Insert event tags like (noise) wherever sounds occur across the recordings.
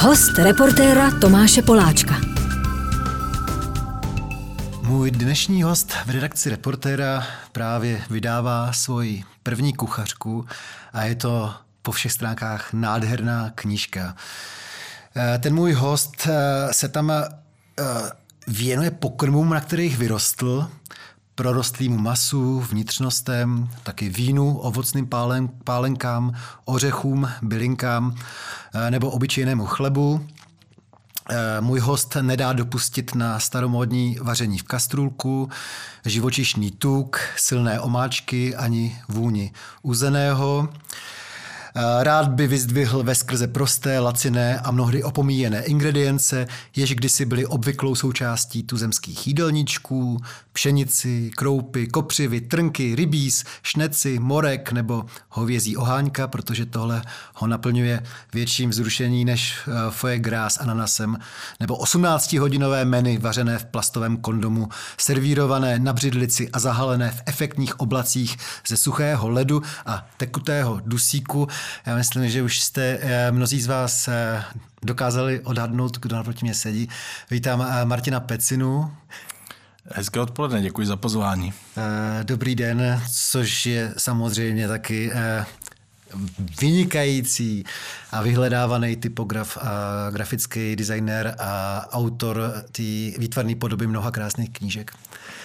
Host reportéra Tomáše Poláčka. Můj dnešní host v redakci reportéra právě vydává svoji první kuchařku a je to po všech stránkách nádherná knížka. Eh, ten můj host eh, se tam eh, věnuje pokrmům, na kterých vyrostl, prorostlýmu masu, vnitřnostem, taky vínu, ovocným pálen, pálenkám, ořechům, bylinkám nebo obyčejnému chlebu. Můj host nedá dopustit na staromódní vaření v kastrůlku, živočišný tuk, silné omáčky ani vůni uzeného. Eh, rád by vyzdvihl ve skrze prosté, laciné a mnohdy opomíjené ingredience, jež kdysi byly obvyklou součástí tuzemských jídelníčků, pšenici, kroupy, kopřivy, trnky, rybíz, šneci, morek nebo hovězí oháňka, protože tohle ho naplňuje větším vzrušení než eh, foie gras ananasem, nebo 18-hodinové meny vařené v plastovém kondomu, servírované na břidlici a zahalené v efektních oblacích ze suchého ledu a tekutého dusíku. Já myslím, že už jste eh, mnozí z vás eh, dokázali odhadnout, kdo naproti mě sedí. Vítám Martina Pecinu. Hezké odpoledne, děkuji za pozvání. Dobrý den, což je samozřejmě taky vynikající a vyhledávaný typograf a grafický designer a autor té výtvarné podoby mnoha krásných knížek.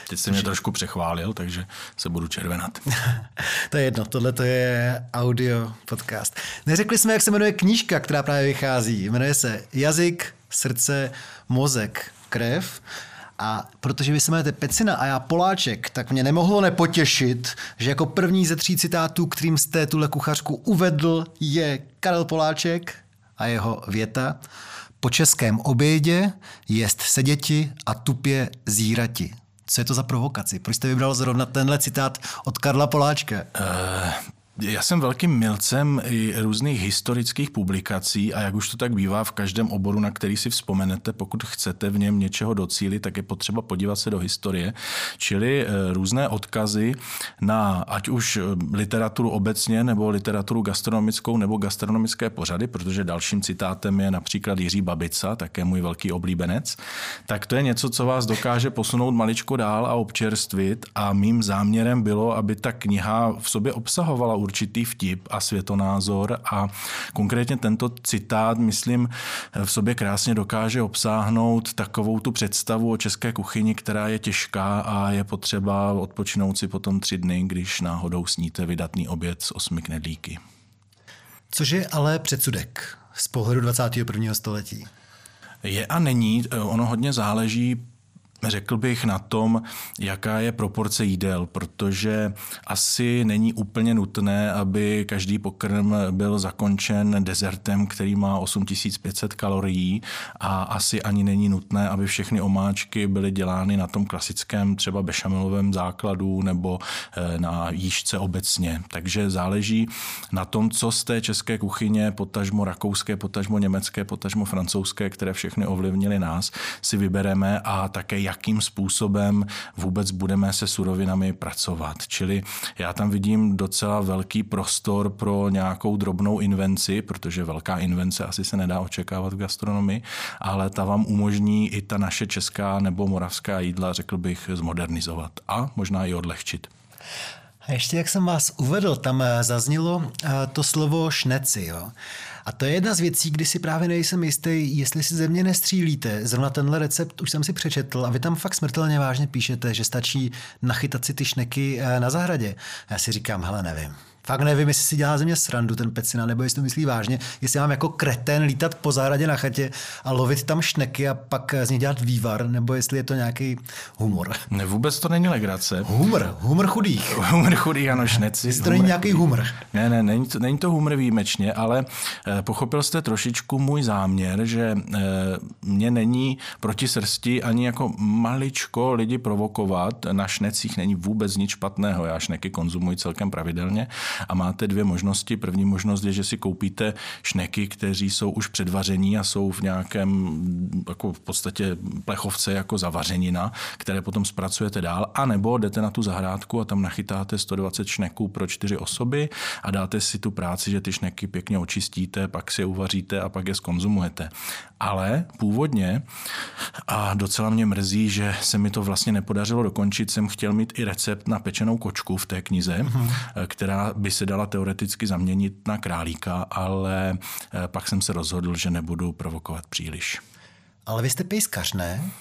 Teď jsi mě trošku přechválil, takže se budu červenat. (laughs) to je jedno, tohle to je audio podcast. Neřekli jsme, jak se jmenuje knížka, která právě vychází. Jmenuje se Jazyk, srdce, mozek, krev. A protože vy se jmenujete Pecina a já Poláček, tak mě nemohlo nepotěšit, že jako první ze tří citátů, kterým jste tuhle kuchařku uvedl, je Karel Poláček a jeho věta. Po českém obědě jest seděti a tupě zírati. Co je to za provokaci? Proč jste vybral zrovna tenhle citát od Karla Poláčka? Uh, já jsem velkým milcem i různých historických publikací a jak už to tak bývá v každém oboru, na který si vzpomenete, pokud chcete v něm něčeho docílit, tak je potřeba podívat se do historie, čili eh, různé odkazy na ať už eh, literaturu obecně nebo literaturu gastronomickou nebo gastronomické pořady, protože dalším citátem je například Jiří Babica, také můj velký oblíbenec, tak to je něco, co vás dokáže posunout maličko dál a občerstvit. A mým záměrem bylo, aby ta kniha v sobě obsahovala určitý vtip a světonázor a konkrétně tento citát, myslím, v sobě krásně dokáže obsáhnout takovou tu představu o české kuchyni, která je těžká a je potřeba odpočinout si potom tři dny, když náhodou sníte vydatný oběd s osmi knedlíky. Což je ale předsudek z pohledu 21. století? Je a není. Ono hodně záleží řekl bych na tom, jaká je proporce jídel, protože asi není úplně nutné, aby každý pokrm byl zakončen dezertem, který má 8500 kalorií a asi ani není nutné, aby všechny omáčky byly dělány na tom klasickém třeba bešamelovém základu nebo eh, na jížce obecně. Takže záleží na tom, co z té české kuchyně, potažmo rakouské, potažmo německé, potažmo francouzské, které všechny ovlivnily nás, si vybereme a také jak jakým způsobem vůbec budeme se surovinami pracovat. Čili já tam vidím docela velký prostor pro nějakou drobnou invenci, protože velká invence asi se nedá očekávat v gastronomii, ale ta vám umožní i ta naše česká nebo moravská jídla, řekl bych, zmodernizovat a možná i odlehčit. A ještě jak jsem vás uvedl, tam eh, zaznělo eh, to slovo šneci. Jo? A to je jedna z věcí, kdy si právě nejsem jistý, jestli si ze mě nestřílíte. Zrovna tenhle recept už jsem si přečetl a vy tam fakt smrtelně vážně píšete, že stačí nachytat si ty šneky eh, na zahradě. Já si říkám, hele, nevím. Fakt nevím, jestli si dělá ze mě srandu ten pecina, nebo jestli to myslí vážně, jestli mám jako kreten lítat po zahradě na chatě a lovit tam šneky a pak z nich dělat vývar, nebo jestli je to nějaký humor. Ne, vůbec to není legrace. Humor, humor chudých. (laughs) humor chudých, ano, šneci. Jestli to není nějaký humor. Ne, ne, není to, není to humor výjimečně, ale eh, pochopil jste trošičku můj záměr, že eh, mě není proti srsti ani jako maličko lidi provokovat. Na šnecích není vůbec nic špatného, já šneky konzumuji celkem pravidelně, a máte dvě možnosti. První možnost je, že si koupíte šneky, kteří jsou už předvaření a jsou v nějakém jako v podstatě plechovce jako zavařenina, které potom zpracujete dál, a nebo jdete na tu zahrádku a tam nachytáte 120 šneků pro čtyři osoby a dáte si tu práci, že ty šneky pěkně očistíte, pak si je uvaříte a pak je skonzumujete. Ale původně, a docela mě mrzí, že se mi to vlastně nepodařilo dokončit, jsem chtěl mít i recept na pečenou kočku v té knize, mm-hmm. která by se dala teoreticky zaměnit na králíka, ale eh, pak jsem se rozhodl, že nebudu provokovat příliš. Ale vy jste pejskař, ne?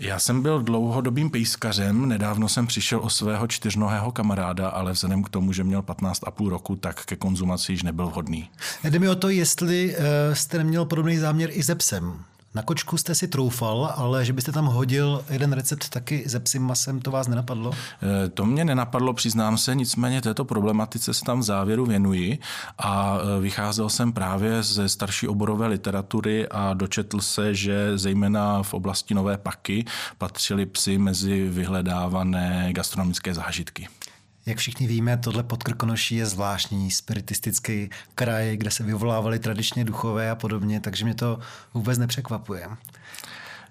Já jsem byl dlouhodobým pejskařem, nedávno jsem přišel o svého čtyřnohého kamaráda, ale vzhledem k tomu, že měl 15,5 roku, tak ke konzumaci již nebyl vhodný. Jde mi o to, jestli uh, jste neměl podobný záměr i se psem. Na kočku jste si troufal, ale že byste tam hodil jeden recept taky se psím masem, to vás nenapadlo? E, to mě nenapadlo, přiznám se, nicméně této problematice se tam v závěru věnuji a e, vycházel jsem právě ze starší oborové literatury a dočetl se, že zejména v oblasti Nové Paky patřili psy mezi vyhledávané gastronomické zážitky. Jak všichni víme, tohle podkrkonoší je zvláštní spiritistický kraj, kde se vyvolávaly tradičně duchové a podobně, takže mě to vůbec nepřekvapuje.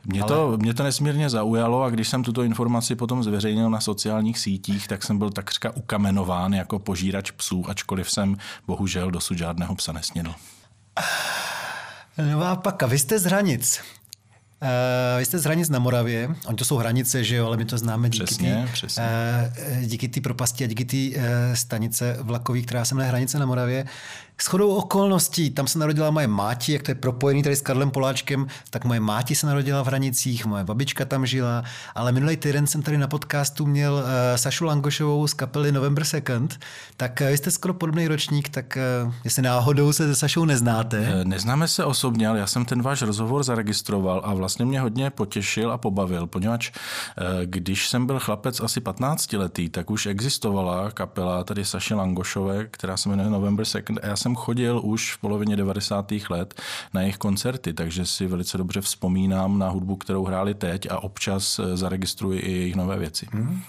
Mě, Ale... to, mě to nesmírně zaujalo a když jsem tuto informaci potom zveřejnil na sociálních sítích, tak jsem byl takřka ukamenován jako požírač psů, ačkoliv jsem bohužel dosud žádného psa nesnědl. Nová paka, vy jste z hranic. Uh, vy jste z hranic na Moravě, oni to jsou hranice, že jo, ale my to známe díky přesně, tý, přesně. Uh, díky té propasti a díky té uh, stanice vlakový, která se jmenuje Hranice na Moravě. S chodou okolností, tam se narodila moje máti, jak to je propojený tady s Karlem Poláčkem, tak moje máti se narodila v Hranicích, moje babička tam žila, ale minulý týden jsem tady na podcastu měl uh, Sašu Langošovou z kapely November Second, tak uh, jste skoro podobný ročník, tak uh, jestli náhodou se se Sašou neznáte. Neznáme se osobně, ale já jsem ten váš rozhovor zaregistroval a vlastně mě hodně potěšil a pobavil, poněvadž když jsem byl chlapec asi 15 letý, tak už existovala kapela tady Saši Langošové, která se jmenuje November Second a já jsem jsem chodil už v polovině 90. let na jejich koncerty, takže si velice dobře vzpomínám na hudbu, kterou hráli teď a občas eh, zaregistruji i jejich nové věci. Hmm.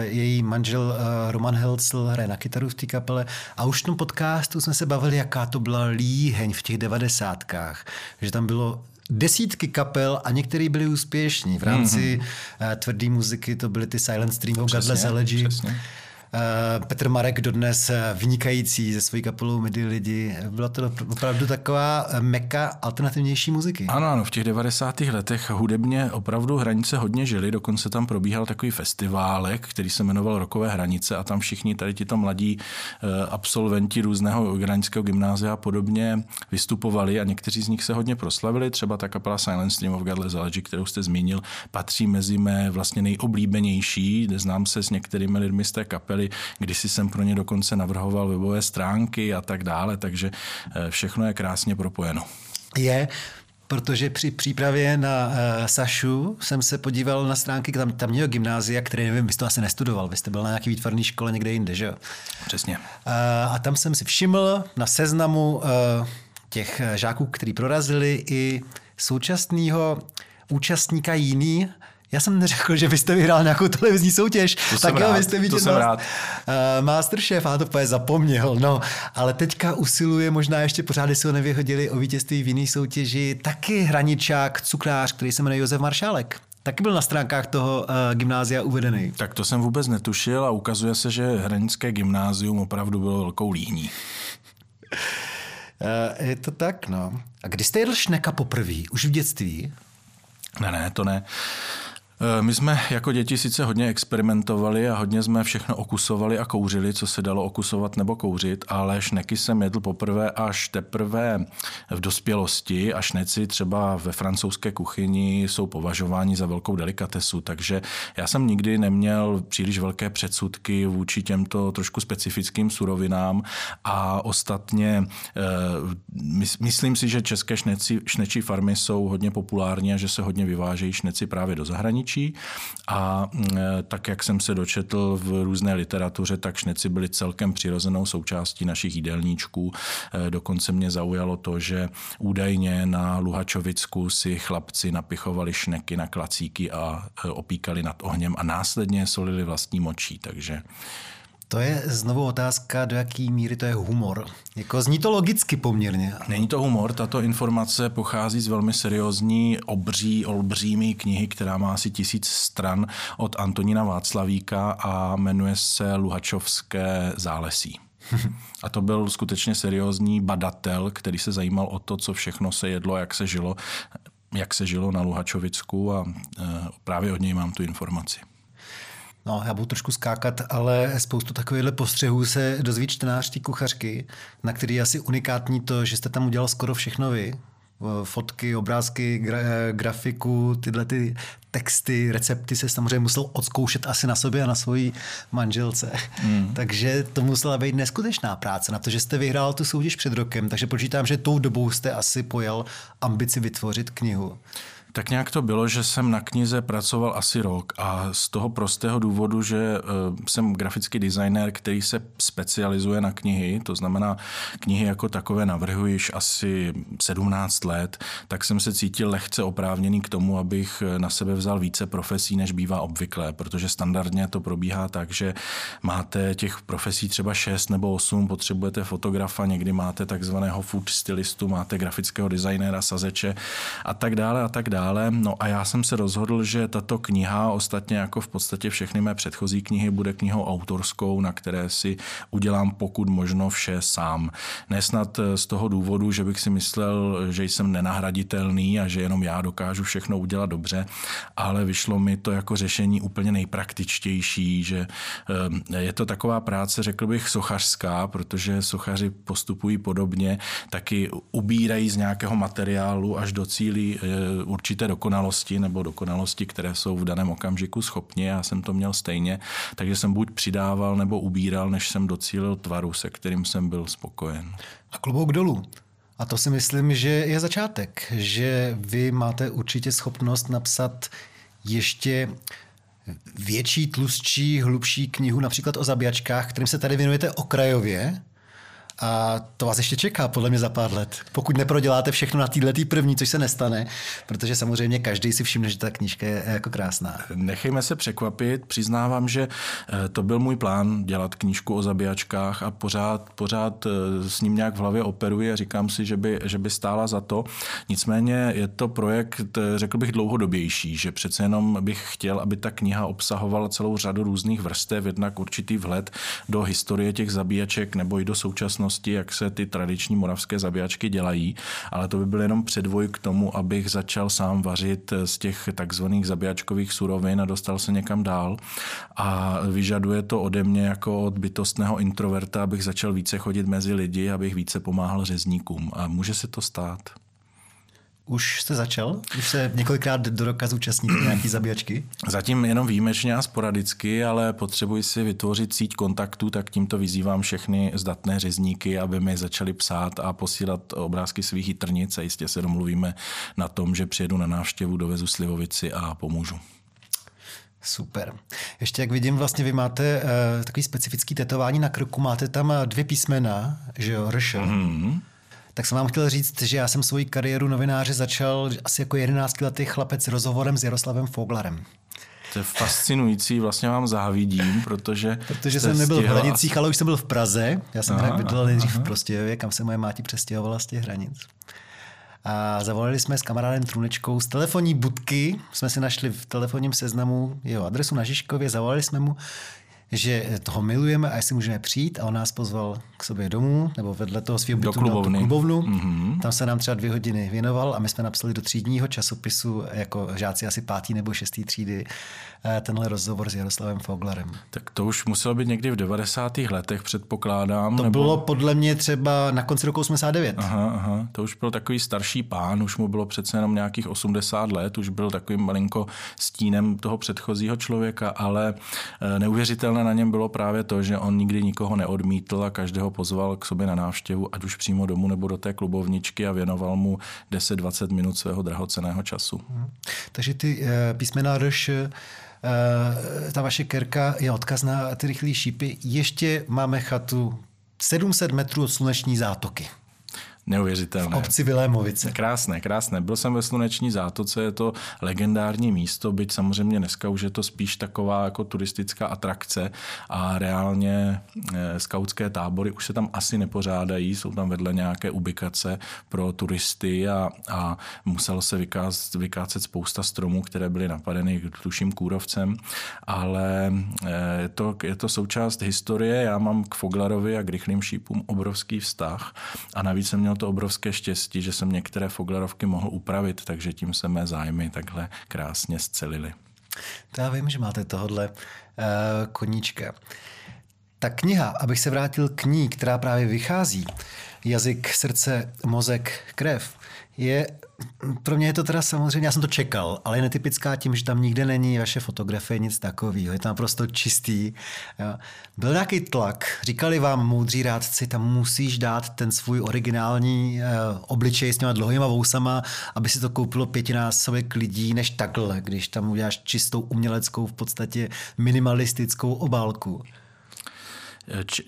Její manžel eh, Roman Helcl hraje na kytaru v té kapele a už v tom podcastu jsme se bavili, jaká to byla líheň v těch devadesátkách, že tam bylo desítky kapel a některý byli úspěšní. V rámci mm-hmm. tvrdé muziky to byly ty Silent Stream Godless Elegy. Přesně. Eh, Petr Marek dodnes eh, vynikající ze svojí kapelou Midi lidi. Byla to opravdu taková eh, meka alternativnější muziky. Ano, ano, v těch 90. letech hudebně opravdu hranice hodně žili, dokonce tam probíhal takový festiválek, který se jmenoval Rokové hranice a tam všichni tady tito mladí absolventi různého granického gymnázia a podobně vystupovali a někteří z nich se hodně proslavili, třeba ta kapela Silent Stream of Godless Elegy, kterou jste zmínil, patří mezi mé vlastně nejoblíbenější, znám se s některými lidmi z té kapely, kapely, kdysi jsem pro ně dokonce navrhoval webové stránky a tak dále, takže eh, všechno je krásně propojeno. Je, protože při přípravě na uh, Sašu jsem se podíval na stránky tam, tamního gymnázia, které nevím, vy jste to asi nestudoval, vy jste byl na nějaký výtvarné škole někde jinde, že jo? Přesně. Uh, a tam jsem si všiml na seznamu uh, těch žáků, kteří prorazili i současného účastníka jiný já jsem neřekl, že byste vyhrál nějakou televizní soutěž. To tak jo, vy jste vidět to jsem rád. Uh, Masterchef, a to úplně zapomněl. No, ale teďka usiluje, možná ještě pořád si ho nevyhodili o vítězství v jiné soutěži, taky hraničák, cukrář, který se jmenuje Josef Maršálek. Taky byl na stránkách toho uh, gymnázia uvedený. Tak to jsem vůbec netušil a ukazuje se, že hranické gymnázium opravdu bylo velkou líhní. Uh, je to tak, no. A kdy jste jedl šneka poprvé? Už v dětství? Ne, ne, to ne. Eh, my jsme jako děti sice hodně experimentovali a hodně jsme všechno okusovali a kouřili, co se dalo okusovat nebo kouřit, ale šneky jsem jedl poprvé až teprve v dospělosti a šneci třeba ve francouzské kuchyni jsou považováni za velkou delikatesu, takže já jsem nikdy neměl příliš velké předsudky vůči těmto trošku specifickým surovinám a ostatně eh, myslím si, že české šneci, šnečí farmy jsou hodně populární a že se hodně vyvážejí šneci právě do zahraničí zahraničí a mm, tak, jak jsem se dočetl v různé literatuře, tak šneci byly celkem přirozenou součástí našich jídelníčků. E, dokonce mě zaujalo to, že údajně na Luhačovicku si chlapci napichovali šneky na klacíky a e, opíkali nad ohněm a následně solili vlastní močí, takže To je znovu otázka, do jaký míry to je humor. Jako zní to logicky poměrně. Není to humor, tato informace pochází z velmi seriózní, obří, olbřímý knihy, která má asi tisíc stran od Antonína Václavíka a jmenuje se Luhačovské zálesí. A to byl skutečně seriózní badatel, který se zajímal o to, co všechno se jedlo, jak se žilo, jak se žilo na Luhačovicku a e, právě od něj mám tu informaci. No, já budu trošku skákat, ale spoustu takovýchhle postřehů se dozví čtenář té kuchařky, na který je asi unikátní to, že jste tam udělal skoro všechno vy. Fotky, obrázky, gra, grafiku, tyhle ty texty, recepty se samozřejmě musel odzkoušet asi na sobě a na svojí manželce. Mm. (laughs) takže to musela být neskutečná práce na to, že jste vyhrál tu soutěž před rokem, takže počítám, že tou dobou jste asi pojel ambici vytvořit knihu. Tak nějak to bylo, že jsem na knize pracoval asi rok a z toho prostého důvodu, že uh, jsem grafický designer, který se specializuje na knihy, to znamená knihy jako takové navrhuji již asi 17 let, tak jsem se cítil lehce oprávněný k tomu, abych na sebe vzal více profesí, než bývá obvyklé, protože standardně to probíhá tak, že máte těch profesí třeba 6 nebo 8, potřebujete fotografa, někdy máte takzvaného food stylistu, máte grafického designéra, sazeče a tak dále a tak dále dále. No a já jsem se rozhodl, že tato kniha, ostatně jako v podstatě všechny mé předchozí knihy, bude knihou autorskou, na které si udělám pokud možno vše sám. Nesnad z toho důvodu, že bych si myslel, že jsem nenahraditelný a že jenom já dokážu všechno udělat dobře, ale vyšlo mi to jako řešení úplně nejpraktičtější, že eh, je to taková práce, řekl bych, sochařská, protože sochaři postupují podobně, taky ubírají z nějakého materiálu až do cílí eh, určitě určité dokonalosti nebo dokonalosti, které jsou v daném okamžiku schopni. Já jsem to měl stejně, takže jsem buď přidával nebo ubíral, než jsem docílil tvaru, se kterým jsem byl spokojen. A klobouk dolů. A to si myslím, že je začátek, že vy máte určitě schopnost napsat ještě větší, tlustší, hlubší knihu, například o zabíjačkách, kterým se tady věnujete okrajově, a to vás ještě čeká, podle mě, za pár let. Pokud neproděláte všechno na této první, což se nestane, protože samozřejmě každý si všimne, že ta knížka je jako krásná. Nechejme se překvapit. Přiznávám, že eh, to byl můj plán dělat knížku o zabíjačkách a pořád, pořád eh, s ním nějak v hlavě operuji a říkám si, že by, že by stála za to. Nicméně je to projekt, eh, řekl bych, dlouhodobější, že přece jenom bych chtěl, aby ta kniha obsahovala celou řadu různých vrstev, jednak určitý vhled do historie těch zabíjaček nebo i do současnosti přesnosti, jak se ty tradiční moravské zabíjačky dělají, ale to by byl jenom předvoj k tomu, abych začal sám vařit z těch takzvaných zabíjačkových surovin a dostal se někam dál. A vyžaduje to ode mě jako od bytostného introverta, abych začal více chodit mezi lidi, abych více pomáhal řezníkům. A může se to stát. Už jste začal? Už se několikrát do roka zúčastníte (clears throat) nějaký zabíjačky? Zatím jenom výjimečně a sporadicky, ale potřebuji si vytvořit síť kontaktů, tak tímto vyzývám všechny zdatné řezníky, aby mi začali psát a posílat obrázky svých jitrnic a jistě se domluvíme na tom, že přijedu na návštěvu, dovezu slivovici a pomůžu. Super. Ještě jak vidím, vlastně vy máte uh, takový specifický tetování na krku, máte tam dvě písmena, že jo, RŠ. Mm-hmm tak jsem vám chtěl říct, že já jsem svoji kariéru novináře začal asi jako 11-letý chlapec s rozhovorem s Jaroslavem Foglarem. To je fascinující, vlastně vám závidím, protože... Protože jsem nebyl v Hranicích, ale už jsem byl v Praze. Já jsem aha, bydlel nejdřív v Prostějově, kam se moje máti přestěhovala z těch hranic. A zavolali jsme s kamarádem Trunečkou z telefonní budky. Jsme si našli v telefonním seznamu jeho adresu na Žižkově, zavolali jsme mu, že toho milujeme a jestli můžeme přijít a on nás pozval k sobě domů nebo vedle toho svého bytu do klubovny. Do klubovnu. Mm-hmm. Tam se nám třeba dvě hodiny věnoval a my jsme napsali do třídního časopisu jako žáci asi pátý nebo šestý třídy eh, tenhle rozhovor s Jaroslavem Foglarem. Tak to už muselo být někdy v 90. letech, předpokládám. To nebo... bylo podle mě třeba na konci roku 89. Aha, aha, to už byl takový starší pán, už mu bylo přece jenom nějakých 80 let, už byl takovým malinko stínem toho předchozího člověka, ale eh, neuvěřitelné na něm bylo právě to, že on nikdy nikoho neodmítl a každého pozval k sobě na návštěvu, ať už přímo domů nebo do té klubovničky a věnoval mu 10-20 minut svého drahoceného času. Hmm. Takže ty uh, písmena Rš Uh, ta vaše kerka je odkaz na ty rychlé šípy. Ještě máme chatu 700 metrů od sluneční zátoky. Neuvěřitelné. V obci Vilémovice. Krásné, krásné. Byl jsem ve Sluneční zátoce, je to legendární místo, byť samozřejmě dneska už je to spíš taková jako turistická atrakce a reálně e, skautské tábory už se tam asi nepořádají, jsou tam vedle nějaké ubikace pro turisty a, a muselo se vykácet, vykácet spousta stromů, které byly napadeny tuším kůrovcem, ale e, je to, je to součást historie. Já mám k Foglarovi a k rychlým šípům obrovský vztah a navíc jsem měl měl to obrovské štěstí, že jsem některé foglarovky mohl upravit, takže tím se mé zájmy takhle krásně scelily. To já vím, že máte tohle uh, koníčka. Ta kniha, abych se vrátil k ní, která právě vychází, Jazyk, srdce, mozek, krev, je, pro mě je to teda samozřejmě, já jsem to čekal, ale je netypická tím, že tam nikde není vaše fotografie, nic takového. Je to naprosto čistý. Jo. Byl nějaký tlak, říkali vám moudří rádci, tam musíš dát ten svůj originální uh, obličej s těma dlouhýma vousama, aby si to koupilo pětinásobek lidí, než takhle, když tam uděláš čistou uměleckou, v podstatě minimalistickou obálku.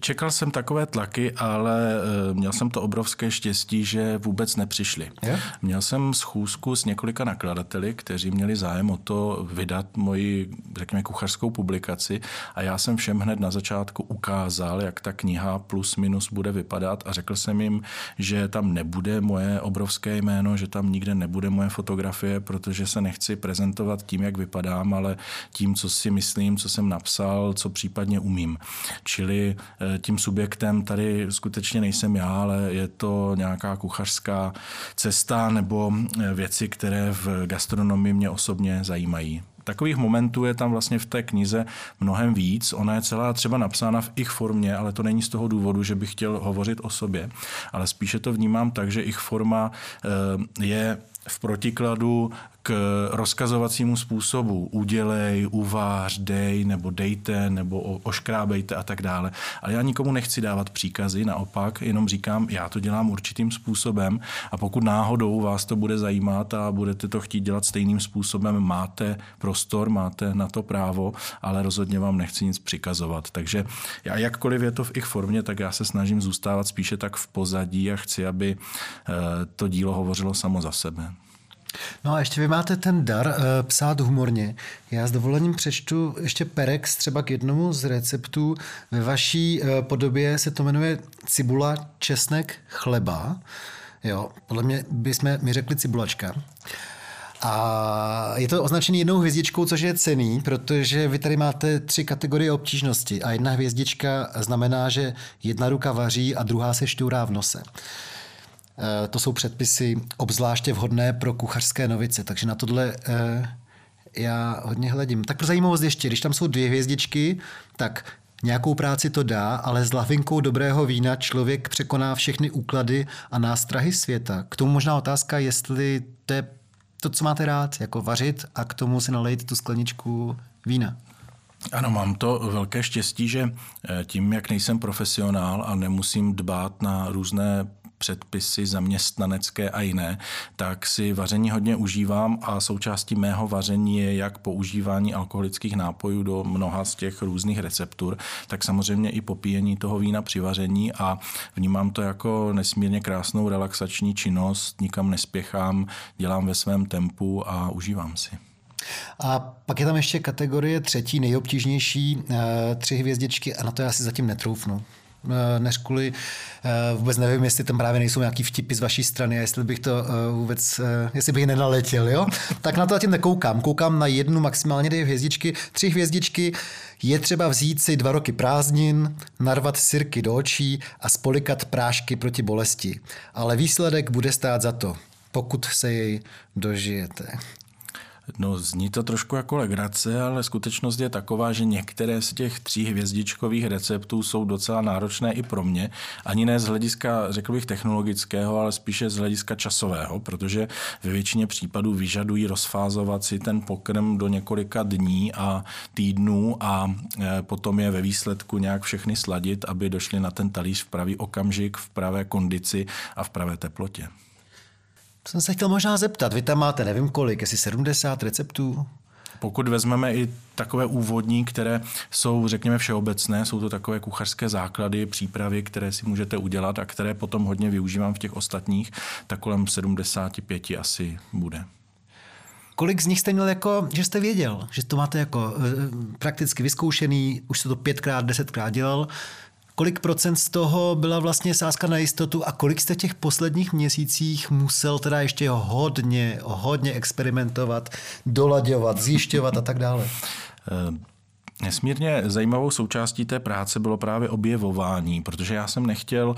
Čekal jsem takové tlaky, ale eh, měl jsem to obrovské štěstí, že vůbec nepřišli. Je? Měl jsem schůzku s několika nakladateli, kteří měli zájem o to vydat moji, řekněme, kuchařskou publikaci a já jsem všem hned na začátku ukázal, jak ta kniha plus minus bude vypadat a řekl jsem jim, že tam nebude moje obrovské jméno, že tam nikde nebude moje fotografie, protože se nechci prezentovat tím, jak vypadám, ale tím, co si myslím, co jsem napsal, co případně umím. Čili Eh, tím subjektem tady skutečně nejsem já, ale je to nějaká kuchařská cesta nebo eh, věci, které v gastronomii mě osobně zajímají. Takových momentů je tam vlastně v té knize mnohem víc. Ona je celá třeba napsána v ich formě, ale to není z toho důvodu, že bych chtěl hovořit o sobě, ale spíše to vnímám tak, že ich forma eh, je v protikladu k rozkazovacímu způsobu. Udělej, uvář, dej, nebo dejte, nebo oškrábejte a tak dále. Ale já nikomu nechci dávat příkazy, naopak, jenom říkám, já to dělám určitým způsobem a pokud náhodou vás to bude zajímat a budete to chtít dělat stejným způsobem, máte prostor, máte na to právo, ale rozhodně vám nechci nic přikazovat. Takže já jakkoliv je to v ich formě, tak já se snažím zůstávat spíše tak v pozadí a chci, aby eh, to dílo hovořilo samo za sebe. No a ještě vy máte ten dar uh, psát humorně. Já s dovolením přečtu ještě perex třeba k jednomu z receptů. Ve vaší uh, podobě se to jmenuje cibula, česnek, chleba. Jo, podle mě bychom mi řekli cibulačka. A je to označený jednou hvězdičkou, což je cený, protože vy tady máte tři kategorie obtížnosti a jedna hvězdička znamená, že jedna ruka vaří a druhá se šťourá v nose. To jsou předpisy obzvláště vhodné pro kuchařské novice, takže na tohle eh, já hodně hledím. Tak pro zajímavost ještě, když tam jsou dvě hvězdičky, tak Nějakou práci to dá, ale s lavinkou dobrého vína člověk překoná všechny úklady a nástrahy světa. K tomu možná otázka, jestli to je to, co máte rád, jako vařit a k tomu si nalejt tu skleničku vína. Ano, mám to velké štěstí, že eh, tím, jak nejsem profesionál a nemusím dbát na různé předpisy zaměstnanecké a jiné, tak si vaření hodně užívám a součástí mého vaření je jak používání alkoholických nápojů do mnoha z těch různých receptur, tak samozřejmě i popíjení toho vína při vaření a vnímám to jako nesmírně krásnou relaxační činnost, nikam nespěchám, dělám ve svém tempu a užívám si. A pak je tam ještě kategorie třetí, nejobtížnější, eh, tři hvězdičky a na to já si zatím netroufnu. Eh, než kvůli, eh, vůbec nevím, jestli tam právě nejsou nějaký vtipy z vaší strany a jestli bych to eh, vůbec, jestli bych nenaletěl, jo? (laughs) Tak na to zatím nekoukám. Koukám na jednu, maximálně dvě hvězdičky, tři hvězdičky. Je třeba vzít si dva roky prázdnin, narvat sirky do očí a spolikat prášky proti bolesti. Ale výsledek bude stát za to, pokud se jej dožijete. No, zní to trošku jako legrace, ale skutečnost je taková, že některé z těch tří hvězdičkových receptů jsou docela náročné i pro mě. Ani ne z hlediska, řekl bych, technologického, ale spíše z hlediska časového, protože ve většině případů vyžadují rozfázovat si ten pokrm do několika dní a týdnů a e, potom je ve výsledku nějak všechny sladit, aby došli na ten talíř v pravý okamžik, v pravé kondici a v pravé teplotě. To jsem se chtěl možná zeptat. Vy tam máte nevím kolik, jestli 70 receptů? Pokud vezmeme i takové úvodní, které jsou, řekněme, všeobecné, jsou to takové kuchařské základy, přípravy, které si můžete udělat a které potom hodně využívám v těch ostatních, tak kolem 75 asi bude. Kolik z nich jste měl jako, že jste věděl, že to máte jako e, prakticky vyzkoušený, už jste to pětkrát, desetkrát dělal, kolik procent z toho byla vlastně sázka na jistotu a kolik jste v těch posledních měsících musel teda ještě hodně, hodně experimentovat, dolaďovat, zjišťovat a tak dále? Eh, nesmírně zajímavou součástí té práce bylo právě objevování, protože já jsem nechtěl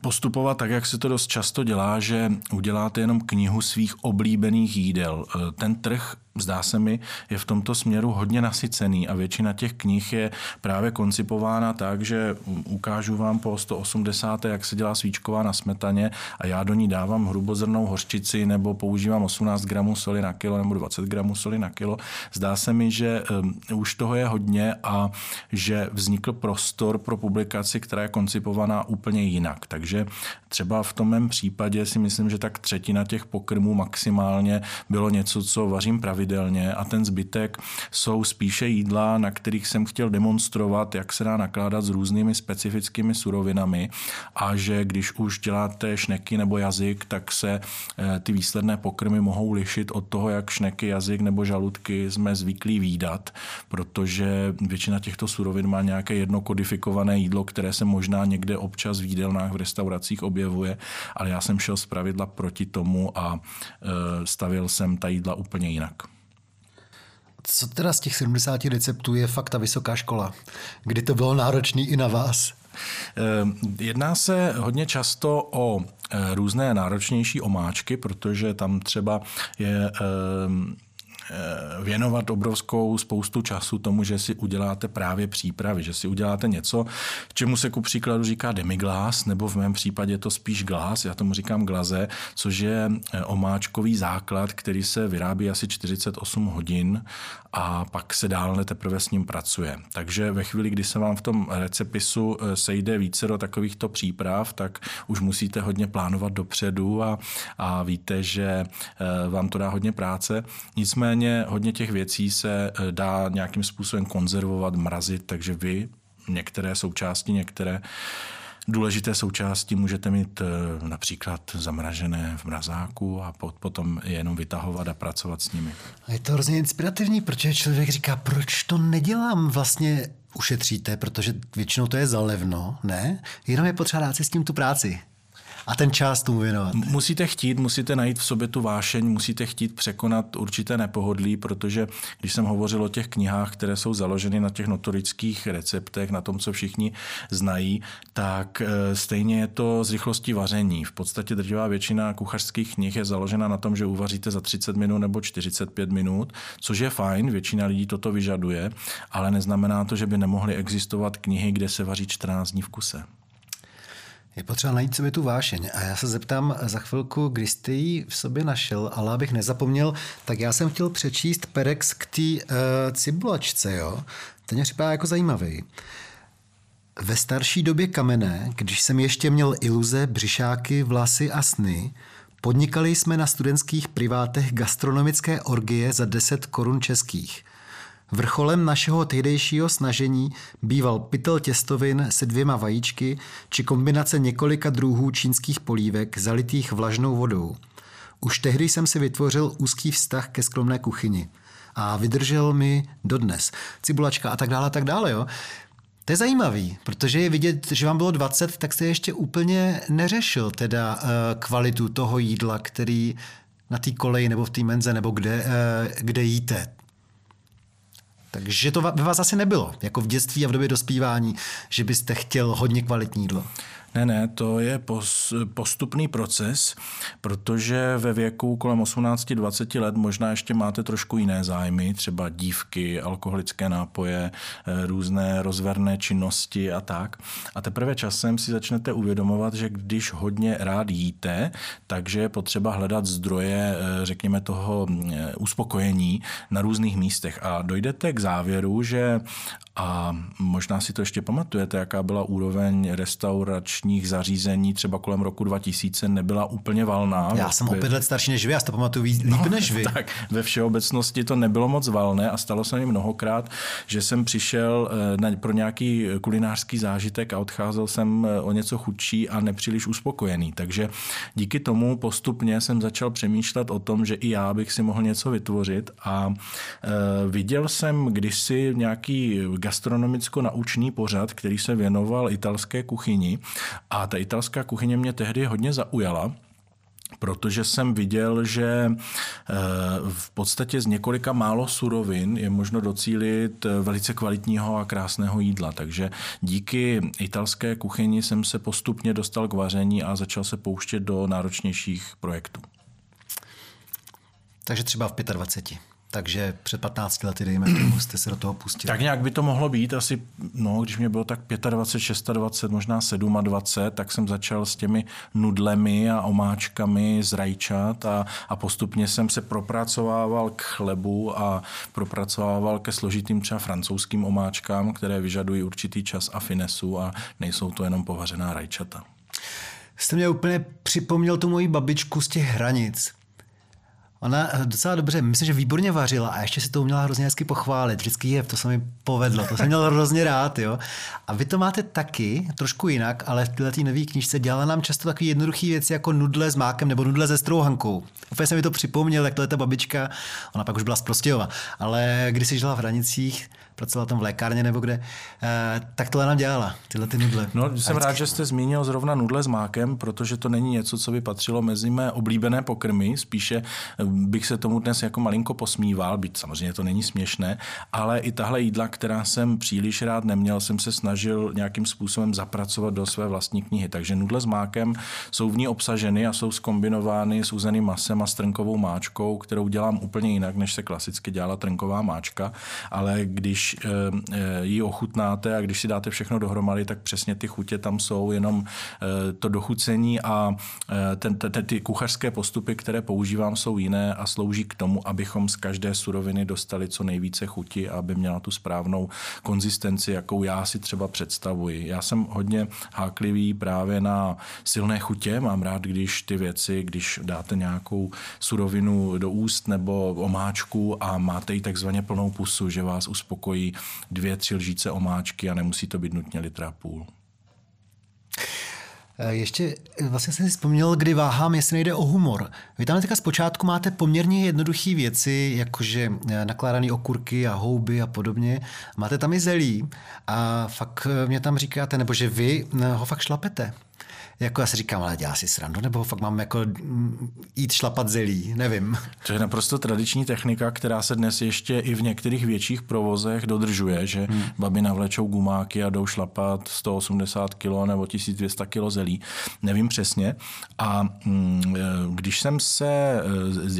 postupovat tak, jak se to dost často dělá, že uděláte jenom knihu svých oblíbených jídel. Eh, ten trh zdá se mi, je v tomto směru hodně nasycený a většina těch knih je právě koncipována tak, že ukážu vám po 180. jak se dělá svíčková na smetaně a já do ní dávám hrubozrnou hořčici nebo používám 18 gramů soli na kilo nebo 20 gramů soli na kilo. Zdá se mi, že už toho je hodně a že vznikl prostor pro publikaci, která je koncipovaná úplně jinak. Takže třeba v tom mém případě si myslím, že tak třetina těch pokrmů maximálně bylo něco, co vařím pravidelně pravidelně a ten zbytek jsou spíše jídla, na kterých jsem chtěl demonstrovat, jak se dá nakládat s různými specifickými surovinami a že když už děláte šneky nebo jazyk, tak se eh, ty výsledné pokrmy mohou lišit od toho, jak šneky, jazyk nebo žaludky jsme zvyklí výdat, protože většina těchto surovin má nějaké jedno kodifikované jídlo, které se možná někde občas v jídelnách v restauracích objevuje, ale já jsem šel z pravidla proti tomu a eh, stavil jsem ta jídla úplně jinak. Co teda z těch 70 receptů je fakt ta vysoká škola? Kdy to bylo náročný i na vás? Ehm, jedná se hodně často o eh, různé náročnější omáčky, protože tam třeba je ehm, Eh, věnovat obrovskou spoustu času tomu, že si uděláte právě přípravy, že si uděláte něco, čemu se ku příkladu říká demiglas, nebo v mém případě je to spíš glas, já tomu říkám glaze, což je eh, omáčkový základ, který se vyrábí asi 48 hodin a pak se dále teprve s ním pracuje. Takže ve chvíli, kdy se vám v tom recepisu eh, sejde více do takovýchto příprav, tak už musíte hodně plánovat dopředu a, a víte, že vám to dá hodně práce. Nicméně Nicméně hodně těch věcí se eh, dá nějakým způsobem konzervovat, mrazit, takže vy některé součásti, některé důležité součásti můžete mít eh, například zamražené v mrazáku a potom je jenom vytahovat a pracovat s nimi. A je to hrozně inspirativní, protože člověk říká, proč to nedělám vlastně ušetříte, protože většinou to je zalevno, ne? Jenom je potřeba dát si s tím tu práci a ten čas tomu věnovat. Musíte chtít, musíte najít v sobě tu vášeň, musíte chtít překonat určité nepohodlí, protože když jsem hovořil o těch knihách, které jsou založeny na těch notorických receptech, na tom, co všichni znají, tak e, stejně je to z rychlosti vaření. V podstatě drtivá většina kuchařských knih je založena na tom, že uvaříte za 30 minut nebo 45 minut, což je fajn, většina lidí toto vyžaduje, ale neznamená to, že by nemohly existovat knihy, kde se vaří 14 dní v kuse. Je potřeba najít sobě tu vášeň. A já se zeptám za chvilku, kdy jste ji v sobě našel, ale abych nezapomněl, tak já jsem chtěl přečíst perex k té uh, cibulačce, jo. Ten mě připadá jako zajímavý. Ve starší době kamenné, když jsem ještě měl iluze, břišáky, vlasy a sny, podnikali jsme na studentských privátech gastronomické orgie za 10 korun českých. Vrcholem našeho tehdejšího snažení býval pytel těstovin se dvěma vajíčky či kombinace několika druhů čínských polívek zalitých vlažnou vodou. Už tehdy jsem si vytvořil úzký vztah ke skromné kuchyni a vydržel mi dodnes. Cibulačka a tak dále, a tak dále, jo. To je zajímavý, protože je vidět, že vám bylo 20, tak jste ještě úplně neřešil teda uh, kvalitu toho jídla, který na té koleji nebo v té menze nebo kde, uh, kde jíte. Takže to ve vás asi nebylo, jako v dětství a v době dospívání, že byste chtěl hodně kvalitní jídlo. Ne, ne, to je postupný proces, protože ve věku kolem 18-20 let možná ještě máte trošku jiné zájmy, třeba dívky, alkoholické nápoje, eh, různé rozverné činnosti a tak. A teprve časem si začnete uvědomovat, že když hodně rád jíte, takže je potřeba hledat zdroje, eh, řekněme, toho eh, uspokojení na různých místech. A dojdete k závěru, že a možná si to ještě pamatujete, jaká byla úroveň restaurač produkčních zařízení třeba kolem roku 2000 nebyla úplně valná. Já jsem o pět let starší než vy, já si to pamatuju líp no, než vy. Tak ve všeobecnosti to nebylo moc valné a stalo se mi mnohokrát, že jsem přišel eh, na, pro nějaký kulinářský zážitek a odcházel jsem eh, o něco chudší a nepříliš uspokojený. Takže díky tomu postupně jsem začal přemýšlet o tom, že i já bych si mohl něco vytvořit a e, viděl jsem kdysi nějaký gastronomicko-naučný pořad, který se věnoval italské kuchyni a ta italská kuchyně mě tehdy hodně zaujala protože jsem viděl, že eh, v podstatě z několika málo surovin je možno docílit eh, velice kvalitního a krásného jídla. Takže díky italské kuchyni jsem se postupně dostal k vaření a začal se pouštět do náročnějších projektů. Takže třeba v 25. Takže před 15 lety, dejme tomu, jste se do toho pustili. Tak nějak by to mohlo být. Asi, no, když mě bylo tak 25, 26, možná 27, tak jsem začal s těmi nudlemi a omáčkami z rajčat a, a postupně jsem se propracovával k chlebu a propracovával ke složitým třeba francouzským omáčkám, které vyžadují určitý čas a finesu a nejsou to jenom povařená rajčata. Jste mě úplně připomněl tu moji babičku z těch hranic. Ona docela dobře, myslím, že výborně vařila a ještě si to uměla hrozně hezky pochválit. Vždycky je, to se mi povedlo, to jsem měl hrozně rád. Jo? A vy to máte taky, trošku jinak, ale v této nové knižce dělala nám často takové jednoduché věci jako nudle s mákem nebo nudle se strouhankou. Úplně se mi to připomněl, jak to je ta babička, ona pak už byla z Prostějova, ale když si žila v Hranicích, pracovala tam v lékárně nebo kde, eh, tak tohle nám dělala, tyhle ty nudle. No, jsem rád, že jste zmínil zrovna nudle s mákem, protože to není něco, co by patřilo mezi mé oblíbené pokrmy, spíše eh, bych se tomu dnes jako malinko posmíval, byť samozřejmě to není směšné, ale i tahle jídla, která jsem příliš rád neměl, jsem se snažil nějakým způsobem zapracovat do své vlastní knihy. Takže nudle s mákem jsou v ní obsaženy a jsou skombinovány s uzeným masem a strnkovou máčkou, kterou dělám úplně jinak, než se klasicky dělala trnková máčka, ale když Eh, eh, ji ochutnáte a když si dáte všechno dohromady, tak přesně ty chutě tam jsou, jenom eh, to dochucení a ten, ten, ty kuchařské postupy, které používám, jsou jiné a slouží k tomu, abychom z každé suroviny dostali co nejvíce chuti a aby měla tu správnou konzistenci, jakou já si třeba představuji. Já jsem hodně háklivý právě na silné chutě. Mám rád, když ty věci, když dáte nějakou surovinu do úst nebo omáčku a máte ji takzvaně plnou pusu, že vás uspokojí stojí dvě, tři lžíce omáčky a nemusí to být nutně litra půl. E, ještě vlastně jsem si vzpomněl, kdy váhám, jestli nejde o humor. Vy tam teďka zpočátku máte poměrně jednoduché věci, jakože e, nakládané okurky a houby a podobně. Máte tam i zelí a fakt mě tam říkáte, nebo že vy e, ho fakt šlapete jako já si říkám, ale dělá si srandu, nebo fakt mám jako mm, jít šlapat zelí, nevím. To je naprosto tradiční technika, která se dnes ještě i v některých větších provozech dodržuje, že hmm. babi navlečou gumáky a jdou šlapat 180 kg nebo 1200 kg zelí. Nevím přesně. A mm, e, když jsem se e,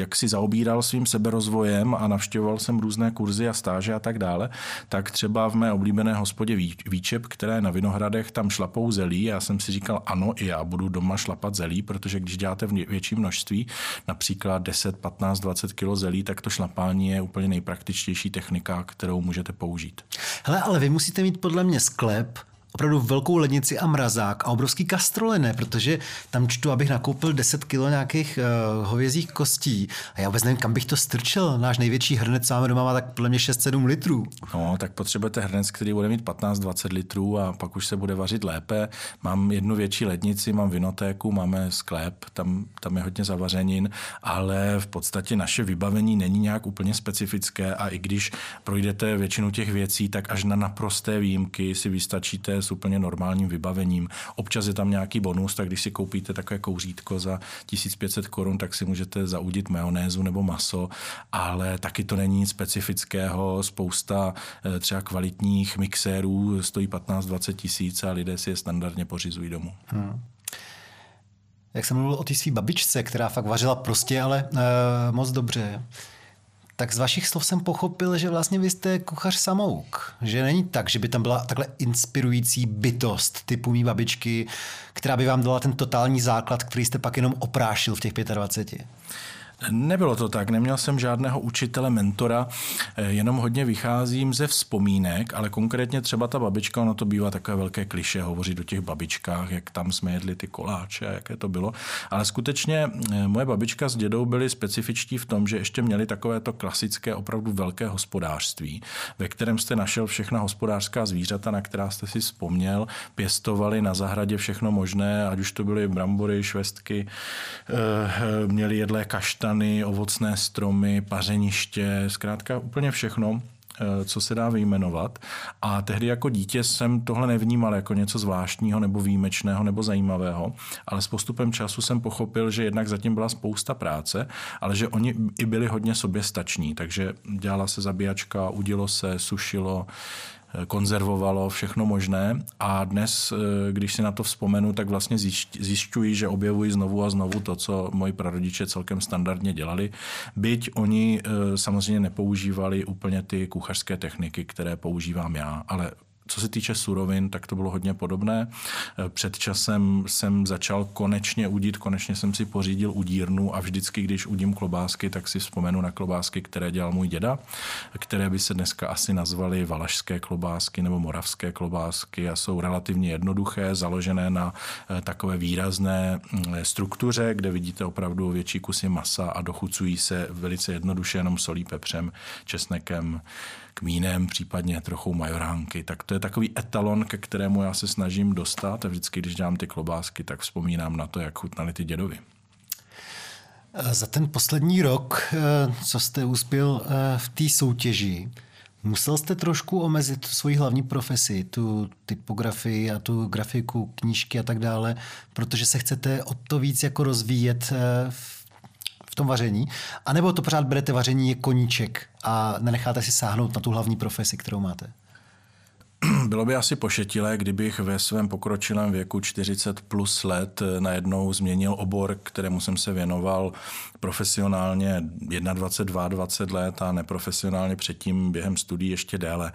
jak si zaobíral svým seberozvojem a navštěvoval jsem různé kurzy a stáže a tak dále, tak třeba v mé oblíbené hospodě Výčep, které je na Vinohradech, tam šlapou zelí. Já jsem si říkal, ano, i já budu doma šlapat zelí, protože když děláte v větším množství, například 10, 15, 20 kg zelí, tak to šlapání je úplně nejpraktičtější technika, kterou můžete použít. Hele, ale vy musíte mít podle mě sklep, opravdu velkou lednici a mrazák a obrovský kastrole, ne? Protože tam čtu, abych nakoupil 10 kilo nějakých uh, hovězích kostí a já vůbec nevím, kam bych to strčil. Náš největší hrnec máme doma má tak podle mě 6-7 litrů. No, tak potřebujete hrnec, který bude mít 15-20 litrů a pak už se bude vařit lépe. Mám jednu větší lednici, mám vinotéku, máme sklep, tam, tam je hodně zavařenin, ale v podstatě naše vybavení není nějak úplně specifické a i když projdete většinu těch věcí, tak až na naprosté výjimky si vystačíte s úplně normálním vybavením. Občas je tam nějaký bonus, tak když si koupíte takové kouřítko za 1500 korun, tak si můžete zaudit majonézu nebo maso, ale taky to není nic specifického. Spousta eh, třeba kvalitních mixérů stojí 15-20 tisíc a lidé si je standardně pořizují domů. Hmm. Jak jsem mluvil o té své babičce, která fakt vařila prostě, ale uh, moc dobře tak z vašich slov jsem pochopil, že vlastně vy jste kuchař samouk. Že není tak, že by tam byla takhle inspirující bytost typu mý babičky, která by vám dala ten totální základ, který jste pak jenom oprášil v těch 25. Nebylo to tak, neměl jsem žádného učitele, mentora, eh, jenom hodně vycházím ze vzpomínek, ale konkrétně třeba ta babička, ono to bývá takové velké kliše, hovořit o těch babičkách, jak tam jsme jedli ty koláče, jaké to bylo. Ale skutečně eh, moje babička s dědou byli specifičtí v tom, že ještě měli takové to klasické, opravdu velké hospodářství, ve kterém jste našel všechna hospodářská zvířata, na která jste si vzpomněl, pěstovali na zahradě všechno možné, ať už to byly brambory, švestky, eh, měli jedlé kaštany, ovocné stromy, pařeniště, zkrátka úplně všechno eh, co se dá vyjmenovat. A tehdy jako dítě jsem tohle nevnímal jako něco zvláštního nebo výjimečného nebo zajímavého, ale s postupem času jsem pochopil, že jednak zatím byla spousta práce, ale že oni i byli hodně soběstační, takže dělala se zabíjačka, udilo se, sušilo, konzervovalo všechno možné a dnes, eh, když si na to vzpomenu, tak vlastně zjišťuji, že objevuji znovu a znovu to, co moji prarodiče celkem standardně dělali. Byť oni eh, samozřejmě nepoužívali úplně ty kuchařské techniky, které používám já, ale co se týče surovin, tak to bylo hodně podobné. Eh, před časem jsem začal konečně udít, konečně jsem si pořídil udírnu a vždycky, když udím klobásky, tak si vzpomenu na klobásky, které dělal můj děda, které by se dneska asi nazvaly valašské klobásky nebo moravské klobásky a jsou relativně jednoduché, založené na eh, takové výrazné mm, struktuře, kde vidíte opravdu větší kusy masa a dochucují se velice jednoduše jenom solí, pepřem, česnekem, kmínem, případně trochu majoránky. Tak to je takový etalon, ke kterému já se snažím dostat a vždycky, když dělám ty klobásky, tak vzpomínám na to, jak chutnali ty dědovi. Za ten poslední rok, eh, co jste uspěl eh, v té soutěži, musel jste trošku omezit svoji hlavní profesi, tu typografii a tu grafiku, knížky a tak dále, protože se chcete o to víc jako rozvíjet eh, v tom vaření, anebo to pořád berete vaření je koníček a nenecháte si sáhnout na tu hlavní profesi, kterou máte? (clears throat) Bylo by asi pošetilé, kdybych ve svém pokročilém věku 40 plus let najednou změnil obor, kterému jsem se věnoval profesionálně 21, 22 let a neprofesionálně předtím během studií ještě déle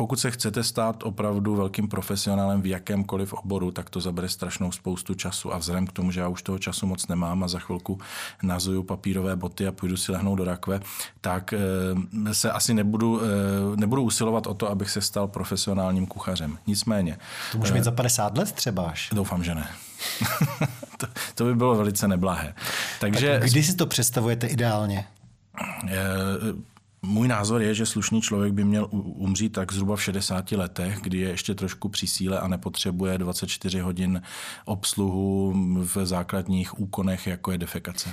pokud se chcete stát opravdu velkým profesionálem v jakémkoliv oboru, tak to zabere strašnou spoustu času. A vzhledem k tomu, že já už toho času moc nemám a za chvilku nazuju papírové boty a půjdu si lehnout do rakve, tak eh, se asi nebudu, eh, nebudu usilovat o to, abych se stal profesionálním kuchařem. Nicméně. To může být za 50 let třeba až? Doufám, že ne. (laughs) to, to by bylo velice neblahé. Takže, tak kdy si to představujete ideálně? Můj názor je, že slušný člověk by měl umřít tak zhruba v 60 letech, kdy je ještě trošku při síle a nepotřebuje 24 hodin obsluhu v základních úkonech, jako je defekace.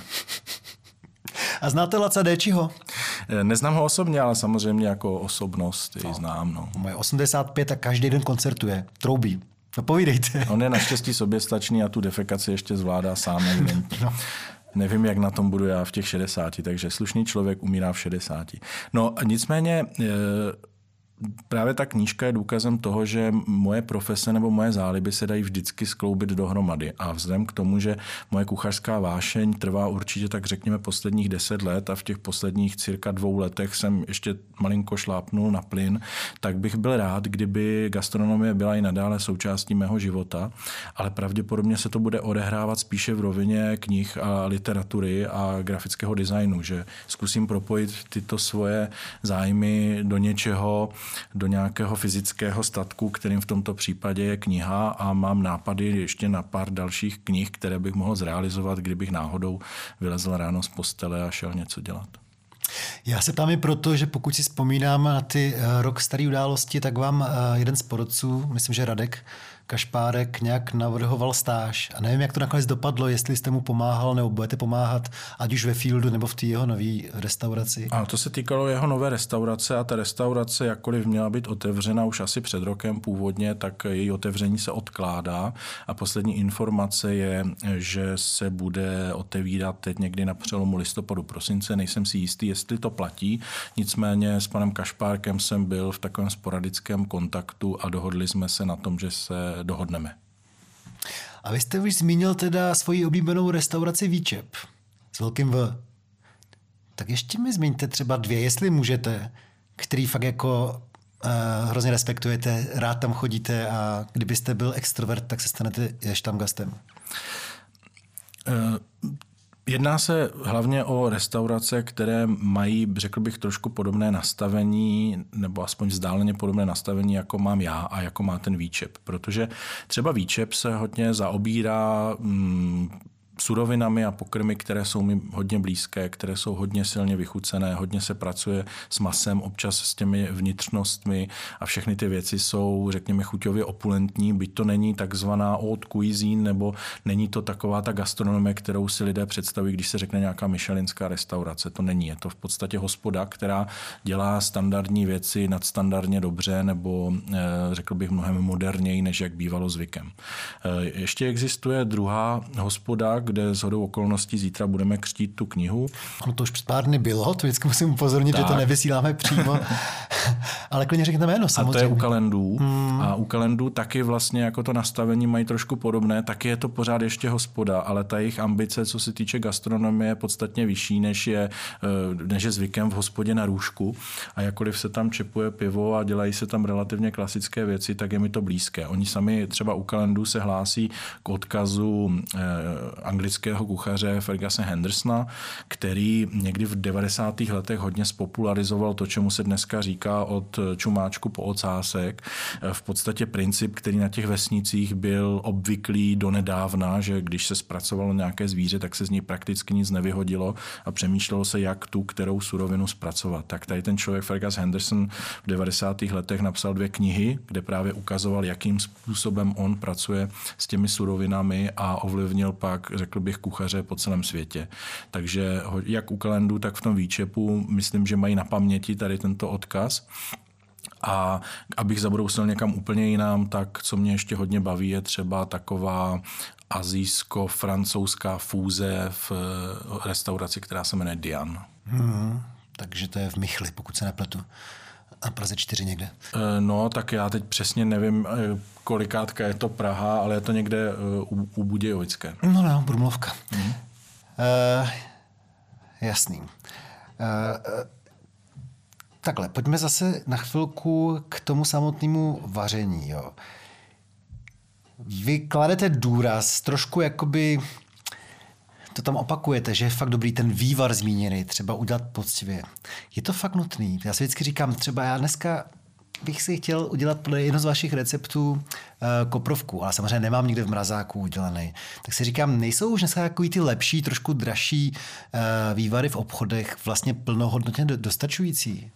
A znáte Laca Déčiho? Neznám ho osobně, ale samozřejmě jako osobnost no. znám. No. Moje 85 a každý den koncertuje, troubí. No povídejte. On je naštěstí soběstačný a tu defekaci ještě zvládá sám (laughs) evidentně. No nevím, jak na tom budu já v těch 60, takže slušný člověk umírá v 60. No nicméně eh, právě ta knížka je důkazem toho, že moje profese nebo moje záliby se dají vždycky skloubit dohromady. A vzhledem k tomu, že moje kuchařská vášeň trvá určitě tak řekněme posledních deset let a v těch posledních cirka dvou letech jsem ještě malinko šlápnul na plyn, tak bych byl rád, kdyby gastronomie byla i nadále součástí mého života, ale pravděpodobně se to bude odehrávat spíše v rovině knih a literatury a grafického designu, že zkusím propojit tyto svoje zájmy do něčeho, do nějakého fyzického statku, kterým v tomto případě je kniha a mám nápady ještě na pár dalších knih, které bych mohl zrealizovat, kdybych náhodou vylezl ráno z postele a šel něco dělat. Já se ptám i proto, že pokud si vzpomínám na ty eh, rok staré události, tak vám eh, jeden z porodců, myslím, že Radek, Kašpárek nějak navrhoval stáž. A nevím, jak to nakonec dopadlo, jestli jste mu pomáhal nebo budete pomáhat, ať už ve Fieldu nebo v té jeho nové restauraci. A to se týkalo jeho nové restaurace a ta restaurace, jakkoliv měla být otevřena už asi před rokem původně, tak její otevření se odkládá. A poslední informace je, že se bude otevírat teď někdy na přelomu listopadu, prosince. Nejsem si jistý, jestli to platí. Nicméně s panem Kašpárkem jsem byl v takovém sporadickém kontaktu a dohodli jsme se na tom, že se dohodneme. A vy jste už zmínil teda svoji oblíbenou restauraci Výčep s velkým V. Tak ještě mi zmiňte třeba dvě, jestli můžete, který fakt jako uh, hrozně respektujete, rád tam chodíte a kdybyste byl extrovert, tak se stanete tam gastem. Uh, Jedná se hlavně o restaurace, které mají, řekl bych, trošku podobné nastavení, nebo aspoň vzdáleně podobné nastavení, jako mám já a jako má ten výčep. Protože třeba výčep se hodně zaobírá mm, surovinami a pokrmy, které jsou mi hodně blízké, které jsou hodně silně vychucené, hodně se pracuje s masem, občas s těmi vnitřnostmi a všechny ty věci jsou, řekněme, chuťově opulentní, byť to není takzvaná haute cuisine, nebo není to taková ta gastronomie, kterou si lidé představí, když se řekne nějaká myšelinská restaurace. To není. Je to v podstatě hospoda, která dělá standardní věci nadstandardně dobře, nebo eh, řekl bych mnohem moderněji, než jak bývalo zvykem. Eh, ještě existuje druhá hospoda, kde z hodou okolností zítra budeme křtít tu knihu. Ono to už před pár dny bylo, to vždycky musím upozornit, tak. že to nevysíláme přímo, (laughs) ale klidně řekněte jméno samozřejmě. A to je u kalendů. Hmm. A u kalendů taky vlastně jako to nastavení mají trošku podobné, taky je to pořád ještě hospoda, ale ta jejich ambice, co se týče gastronomie, je podstatně vyšší, než je, eh, než je zvykem v hospodě na růžku. A jakkoliv se tam čepuje pivo a dělají se tam relativně klasické věci, tak je mi to blízké. Oni sami třeba u kalendů se hlásí k odkazu eh, anglického kuchaře Ferguse Hendersona, který někdy v 90. letech hodně spopularizoval to, čemu se dneska říká od čumáčku po ocásek. V podstatě princip, který na těch vesnicích byl obvyklý do nedávna, že když se zpracovalo nějaké zvíře, tak se z ní prakticky nic nevyhodilo a přemýšlelo se, jak tu kterou surovinu zpracovat. Tak tady ten člověk Fergus Henderson v 90. letech napsal dvě knihy, kde právě ukazoval, jakým způsobem on pracuje s těmi surovinami a ovlivnil pak, řekl bych, kuchaře po celém světě. Takže jak u kalendu, tak v tom výčepu myslím, že mají na paměti tady tento odkaz. A abych zabrousil někam úplně jinam, tak co mě ještě hodně baví, je třeba taková azijsko-francouzská fúze v restauraci, která se jmenuje Dian. Hmm, takže to je v Michli, pokud se nepletu. A Praze 4 někde? Eh, no, tak já teď přesně nevím, eh, kolikátka je to Praha, ale je to někde eh, u, u Budějovické. No, no, Brumlovka. Mm-hmm. Uh, jasný. Uh, takhle, pojďme zase na chvilku k tomu samotnému vaření. Jo. Vy kladete důraz trošku jakoby to tam opakujete, že je fakt dobrý ten vývar zmíněný, třeba udělat poctivě. Je to fakt nutný? Já si vždycky říkám, třeba já dneska bych si chtěl udělat podle jedno z vašich receptů uh, koprovku, ale samozřejmě nemám nikde v mrazáku udělaný. Tak si říkám, nejsou už dneska takový ty lepší, trošku dražší uh, vývary v obchodech vlastně plnohodnotně dostačující?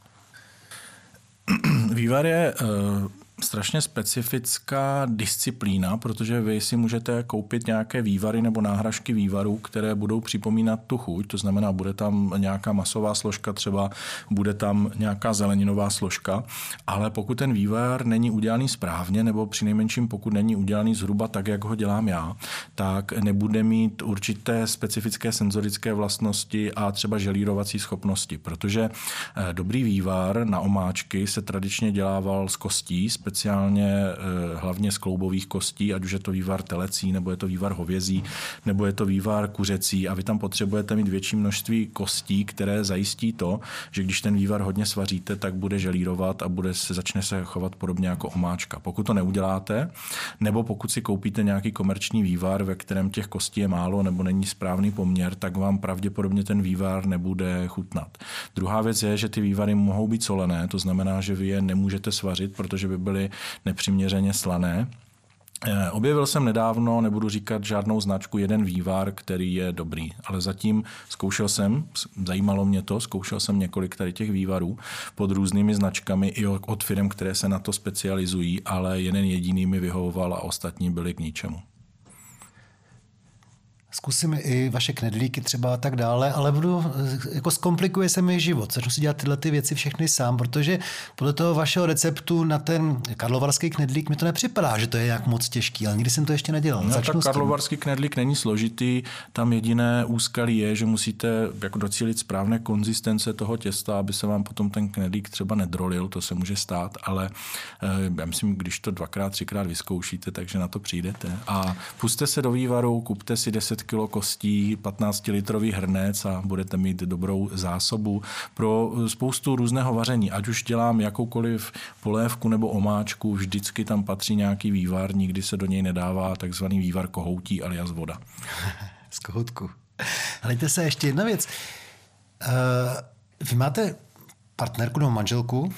(clears throat) Vývar je uh strašně specifická disciplína, protože vy si můžete koupit nějaké vývary nebo náhražky vývarů, které budou připomínat tu chuť, to znamená, bude tam nějaká masová složka, třeba bude tam nějaká zeleninová složka, ale pokud ten vývar není udělaný správně, nebo přinejmenším pokud není udělaný zhruba tak, jak ho dělám já, tak nebude mít určité specifické senzorické vlastnosti a třeba želírovací schopnosti, protože eh, dobrý vývar na omáčky se tradičně dělával z kostí, speciálně eh, hlavně z kloubových kostí, ať už je to vývar telecí, nebo je to vývar hovězí, nebo je to vývar kuřecí a vy tam potřebujete mít větší množství kostí, které zajistí to, že když ten vývar hodně svaříte, tak bude želírovat a bude se, začne se chovat podobně jako omáčka. Pokud to neuděláte, nebo pokud si koupíte nějaký komerční vývar, ve kterém těch kostí je málo nebo není správný poměr, tak vám pravděpodobně ten vývar nebude chutnat. Druhá věc je, že ty vývary mohou být solené, to znamená, že vy je nemůžete svařit, protože by byly nepřiměřeně slané. Eh, objevil jsem nedávno, nebudu říkat žádnou značku, jeden vývar, který je dobrý, ale zatím zkoušel jsem, zajímalo mě to, zkoušel jsem několik tady těch vývarů pod různými značkami i od firm, které se na to specializují, ale jeden jediný mi vyhovoval a ostatní byli k ničemu. Zkusím i vaše knedlíky třeba a tak dále, ale budu, jako zkomplikuje se mi život. Začnu si dělat tyhle ty věci všechny sám, protože podle toho vašeho receptu na ten karlovarský knedlík mi to nepřipadá, že to je jak moc těžký, ale nikdy jsem to ještě nedělal. No, tak karlovarský knedlík není složitý, tam jediné úskalí je, že musíte jako docílit správné konzistence toho těsta, aby se vám potom ten knedlík třeba nedrolil, to se může stát, ale eh, já myslím, když to dvakrát, třikrát vyzkoušíte, takže na to přijdete. A puste se do vývaru, kupte si 10 kg kostí, 15-litrový hrnec a budete mít dobrou zásobu pro spoustu různého vaření. Ať už dělám jakoukoliv polévku nebo omáčku, vždycky tam patří nějaký vývar, nikdy se do něj nedává takzvaný vývar kohoutí alias voda. (laughs) Z kohoutku. Hlejte se, ještě jedna věc. Uh, vy máte partnerku nebo manželku,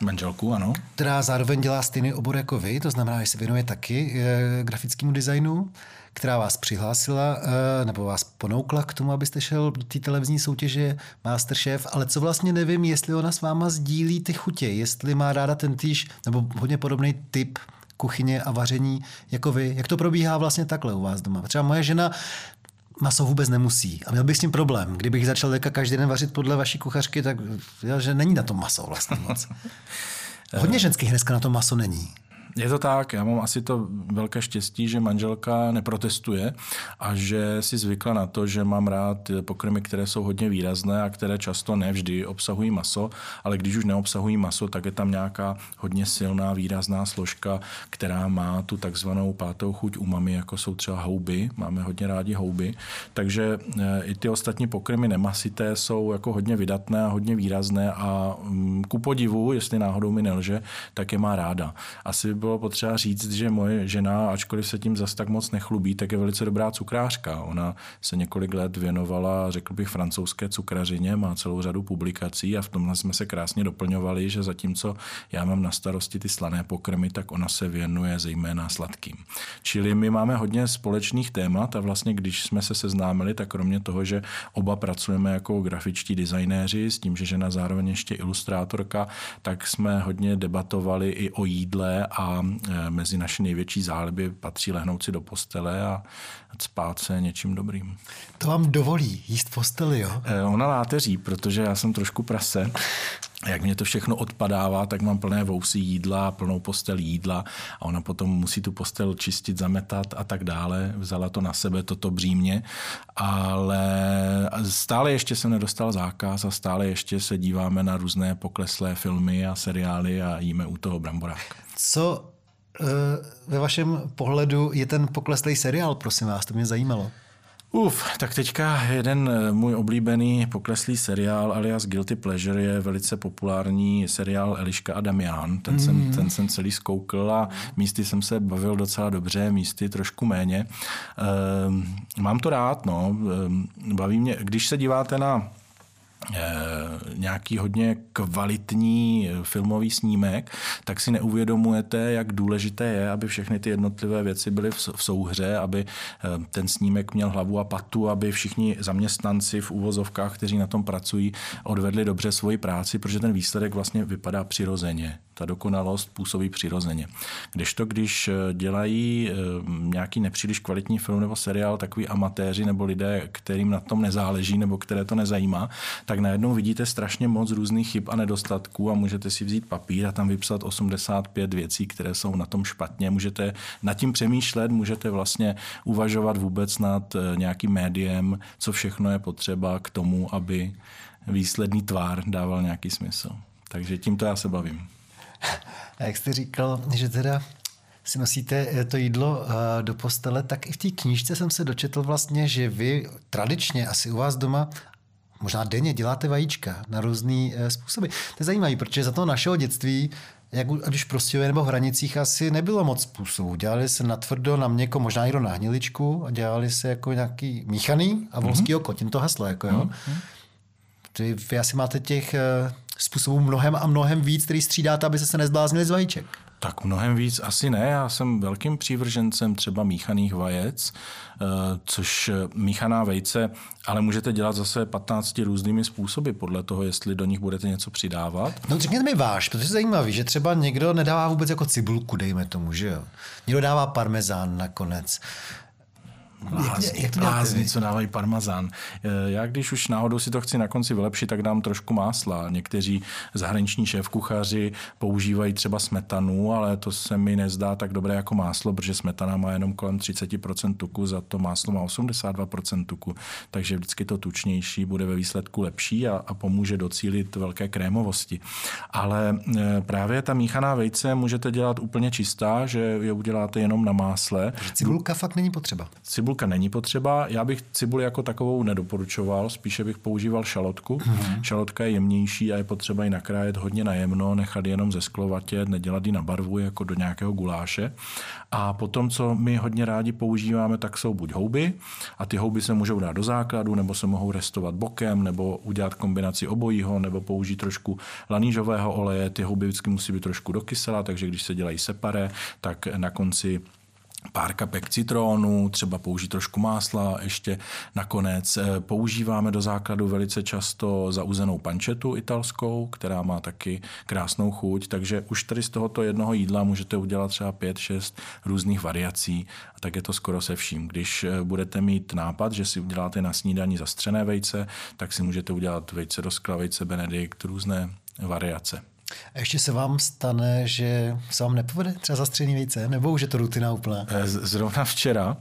Manželku, ano. která zároveň dělá stejný obor jako vy, to znamená, že se věnuje taky e, grafickému designu, která vás přihlásila e, nebo vás ponoukla k tomu, abyste šel do té televizní soutěže Masterchef, ale co vlastně nevím, jestli ona s váma sdílí ty chutě, jestli má ráda ten týž nebo hodně podobný typ kuchyně a vaření jako vy. Jak to probíhá vlastně takhle u vás doma? Třeba moje žena maso vůbec nemusí. A měl bych s tím problém. Kdybych začal teďka každý den vařit podle vaší kuchařky, tak že není na tom maso vlastně moc. (laughs) Hodně ženských dneska na to maso není. Je to tak, já mám asi to velké štěstí, že manželka neprotestuje a že si zvykla na to, že mám rád pokrmy, které jsou hodně výrazné a které často nevždy obsahují maso, ale když už neobsahují maso, tak je tam nějaká hodně silná, výrazná složka, která má tu takzvanou pátou chuť umami, jako jsou třeba houby. Máme hodně rádi houby. Takže eh, i ty ostatní pokrmy nemasité jsou jako hodně vydatné a hodně výrazné a mm, ku podivu, jestli náhodou mi nelže, tak je má ráda. Asi bylo potřeba říct, že moje žena, ačkoliv se tím zas tak moc nechlubí, tak je velice dobrá cukrářka. Ona se několik let věnovala, řekl bych, francouzské cukrařině, má celou řadu publikací a v tomhle jsme se krásně doplňovali, že zatímco já mám na starosti ty slané pokrmy, tak ona se věnuje zejména sladkým. Čili my máme hodně společných témat a vlastně, když jsme se seznámili, tak kromě toho, že oba pracujeme jako grafičtí designéři, s tím, že žena zároveň ještě ilustrátorka, tak jsme hodně debatovali i o jídle a E, mezi naše největší záliby patří lehnout si do postele a spát se něčím dobrým. To vám dovolí jíst posteli, jo? E, ona láteří, protože já jsem trošku prase. Jak mě to všechno odpadává, tak mám plné vousy jídla, plnou postel jídla a ona potom musí tu postel čistit, zametat a tak dále. Vzala to na sebe, toto břímě, ale stále ještě jsem nedostal zákaz a stále ještě se díváme na různé pokleslé filmy a seriály a jíme u toho bramborák. Co e, ve vašem pohledu je ten pokleslý seriál, prosím vás, to mě zajímalo. Uf, tak teďka jeden eh, můj oblíbený pokleslý seriál alias Guilty Pleasure je velice populární seriál Eliška a Damian. Ten, mm. jsem, ten jsem celý zkoukl a místy jsem se bavil docela dobře, místy trošku méně. Ehm, mám to rád, no. Ehm, baví mě, když se díváte na Eh, nějaký hodně kvalitní eh, filmový snímek, tak si neuvědomujete, jak důležité je, aby všechny ty jednotlivé věci byly v souhře, aby eh, ten snímek měl hlavu a patu, aby všichni zaměstnanci v úvozovkách, kteří na tom pracují, odvedli dobře svoji práci, protože ten výsledek vlastně vypadá přirozeně ta dokonalost působí přirozeně. Kdežto, když dělají nějaký nepříliš kvalitní film nebo seriál, takový amatéři nebo lidé, kterým na tom nezáleží nebo které to nezajímá, tak najednou vidíte strašně moc různých chyb a nedostatků a můžete si vzít papír a tam vypsat 85 věcí, které jsou na tom špatně. Můžete nad tím přemýšlet, můžete vlastně uvažovat vůbec nad eh, nějakým médiem, co všechno je potřeba k tomu, aby výsledný tvár dával nějaký smysl. Takže tímto já se bavím. A jak jste říkal, že teda si nosíte eh, to jídlo eh, do postele, tak i v té knížce jsem se dočetl vlastně, že vy tradičně asi u vás doma možná denně děláte vajíčka na různé eh, způsoby. To je zajímavé, protože za toho našeho dětství jak ať už prostě nebo v hranicích asi nebylo moc způsobů. Dělali se na tvrdo, na měko, možná i na hniličku a dělali se jako nějaký míchaný a volský mm-hmm. oko, tím to haslo. Jako, jo. Mm-hmm. vy asi máte těch způsobů mnohem a mnohem víc, který střídáte, aby se se nezbláznili z vajíček. Tak mnohem víc asi ne. Já jsem velkým přívržencem třeba míchaných vajec, eh, což míchaná vejce, ale můžete dělat zase 15 různými způsoby podle toho, jestli do nich budete něco přidávat. No řekněte mi váš, protože je zajímavý, že třeba někdo nedává vůbec jako cibulku, dejme tomu, že jo. Někdo dává parmezán nakonec. Blázni, jak, to blázni, co dávají parmazán. Eh, já když už náhodou si to chci na konci vylepšit, tak dám trošku másla. Někteří zahraniční šéf-kuchaři používají třeba smetanu, ale to se mi nezdá tak dobré jako máslo, protože smetana má jenom kolem 30% tuku, za to máslo má 82% tuku, takže vždycky to tučnější bude ve výsledku lepší a, a pomůže docílit velké krémovosti. Ale eh, právě ta míchaná vejce můžete dělat úplně čistá, že je uděláte jenom na másle. Cibulka fakt není potřeba. Cibulka cibulka není potřeba. Já bych cibuli jako takovou nedoporučoval, spíše bych používal šalotku. Mm-hmm. Šalotka je jemnější a je potřeba ji nakrájet hodně najemno, nechat jenom ze sklovatě, nedělat ji na barvu jako do nějakého guláše. A potom, co my hodně rádi používáme, tak jsou buď houby, a ty houby se můžou dát do základu, nebo se mohou restovat bokem, nebo udělat kombinaci obojího, nebo použít trošku lanížového oleje. Ty houby vždycky musí být trošku dokysela, takže když se dělají separé, tak na konci pár kapek citrónu, třeba použít trošku másla ještě nakonec. Eh, používáme do základu velice často zauzenou pančetu italskou, která má taky krásnou chuť, takže už tady z tohoto jednoho jídla můžete udělat třeba pět, šest různých variací a tak je to skoro se vším. Když eh, budete mít nápad, že si uděláte na snídaní zastřené vejce, tak si můžete udělat vejce do skla, vejce benedikt, různé variace. A ještě se vám stane, že se vám nepovede třeba zastřený vejce, nebo už je to rutina úplná? Eh, zrovna včera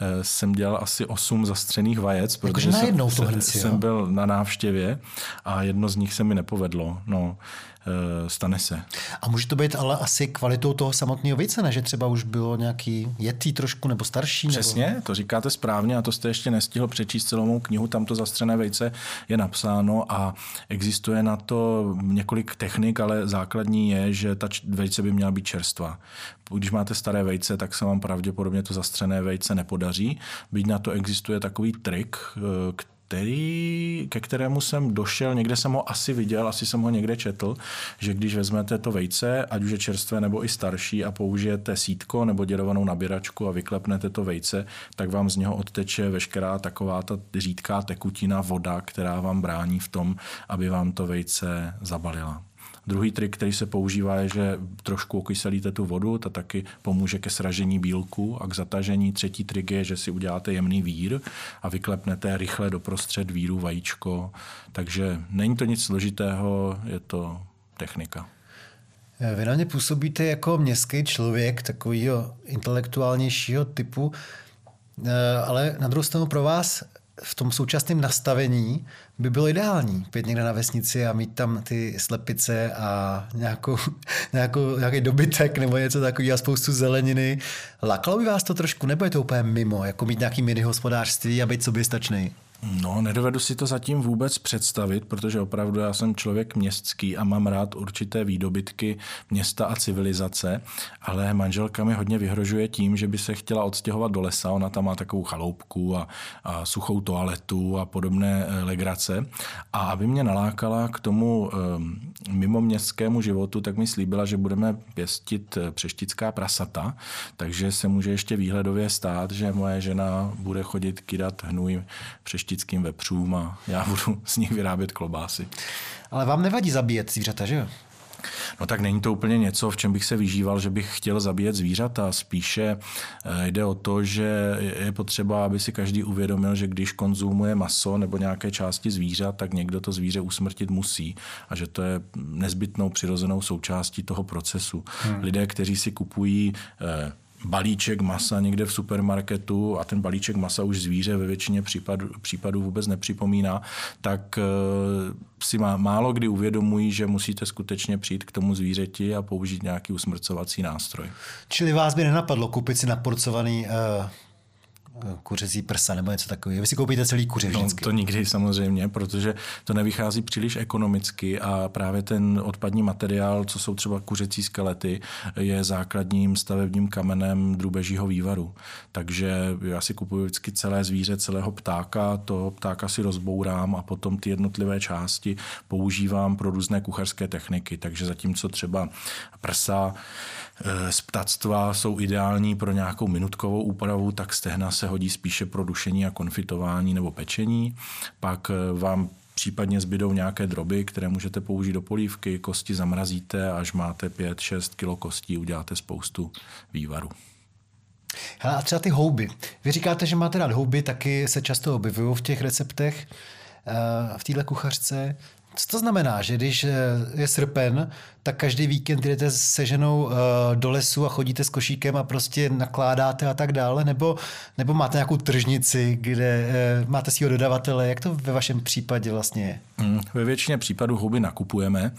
eh, jsem dělal asi osm zastřených vajec, protože jsem, jsem, jsem byl na návštěvě a jedno z nich se mi nepovedlo. No, stane se. A může to být ale asi kvalitou toho samotného vejce, ne? že třeba už bylo nějaký jetý trošku nebo starší? Přesně, nebo... to říkáte správně a to jste ještě nestihl přečíst celou mou knihu, tam to zastřené vejce je napsáno a existuje na to několik technik, ale základní je, že ta vejce by měla být čerstvá. Když máte staré vejce, tak se vám pravděpodobně to zastřené vejce nepodaří. Byť na to existuje takový trik, eh, který, ke kterému jsem došel, někde jsem ho asi viděl, asi jsem ho někde četl, že když vezmete to vejce, ať už je čerstvé nebo i starší a použijete sítko nebo děrovanou nabíračku a vyklepnete to vejce, tak vám z něho odteče veškerá taková ta řídká tekutina, voda, která vám brání v tom, aby vám to vejce zabalila. Druhý trik, který se používá, je, že trošku okyselíte tu vodu, to taky pomůže ke sražení bílku a k zatažení. Třetí trik je, že si uděláte jemný vír a vyklepnete rychle doprostřed víru vajíčko. Takže není to nic složitého, je to technika. Vy na mě působíte jako městský člověk, takového intelektuálnějšího typu, eh, ale na druhou stranu pro vás v tom současném nastavení by bylo ideální být někde na vesnici a mít tam ty slepice a nějakou, (laughs) nějakou, nějaký dobytek nebo něco takového a spoustu zeleniny. Lakalo by vás to trošku, nebo je to úplně mimo, jako mít nějaký mini hospodářství a být soběstačný? No, nedovedu si to zatím vůbec představit, protože opravdu já jsem člověk městský a mám rád určité výdobytky města a civilizace, ale manželka mi hodně vyhrožuje tím, že by se chtěla odstěhovat do lesa. Ona tam má takovou chaloupku a, a suchou toaletu a podobné eh, legrace. A aby mě nalákala k tomu um, mimo městskému životu, tak mi slíbila, že budeme pěstit eh, přeštická prasata, takže se může ještě výhledově stát, že moje žena bude chodit kydat hnůj přeštit štickým vepřům a já (laughs) budu z nich vyrábět klobásy. Ale vám nevadí zabíjet zvířata, že jo? No tak není to úplně něco, v čem bych se vyžíval, že bych chtěl zabíjet zvířata. Spíše eh, jde o to, že je potřeba, aby si každý uvědomil, že když konzumuje maso nebo nějaké části zvířat, tak někdo to zvíře usmrtit musí a že to je nezbytnou přirozenou součástí toho procesu. Hmm. Lidé, kteří si kupují eh, balíček masa někde v supermarketu a ten balíček masa už zvíře ve většině případů, případů vůbec nepřipomíná, tak eh, si má, málo kdy uvědomují, že musíte skutečně přijít k tomu zvířeti a použít nějaký usmrcovací nástroj. Čili vás by nenapadlo koupit si naporcovaný uh kuřecí prsa nebo něco takového. Vy si koupíte celý kuře no, vždycky. No, to nikdy samozřejmě, protože to nevychází příliš ekonomicky a právě ten odpadní materiál, co jsou třeba kuřecí skelety, je základním stavebním kamenem drůbežího vývaru. Takže já si kupuji vždycky celé zvíře, celého ptáka, toho ptáka si rozbourám a potom ty jednotlivé části používám pro různé kuchařské techniky. Takže zatímco třeba prsa z ptactva jsou ideální pro nějakou minutkovou úpravu, tak stehna se hodí spíše pro dušení a konfitování nebo pečení. Pak eh, vám případně zbydou nějaké droby, které můžete použít do polívky, kosti zamrazíte, až máte 5-6 kg kostí, uděláte spoustu vývaru. Hele, a třeba ty houby. Vy říkáte, že máte rád houby, taky se často objevují v těch receptech, eh, v téhle kuchařce. Co to znamená, že když eh, je srpen, tak každý víkend jdete se ženou uh, do lesu a chodíte s košíkem a prostě nakládáte a tak dále? Nebo, nebo máte nějakou tržnici, kde uh, máte svého dodavatele? Jak to ve vašem případě vlastně je? Mm, ve většině případů houby nakupujeme.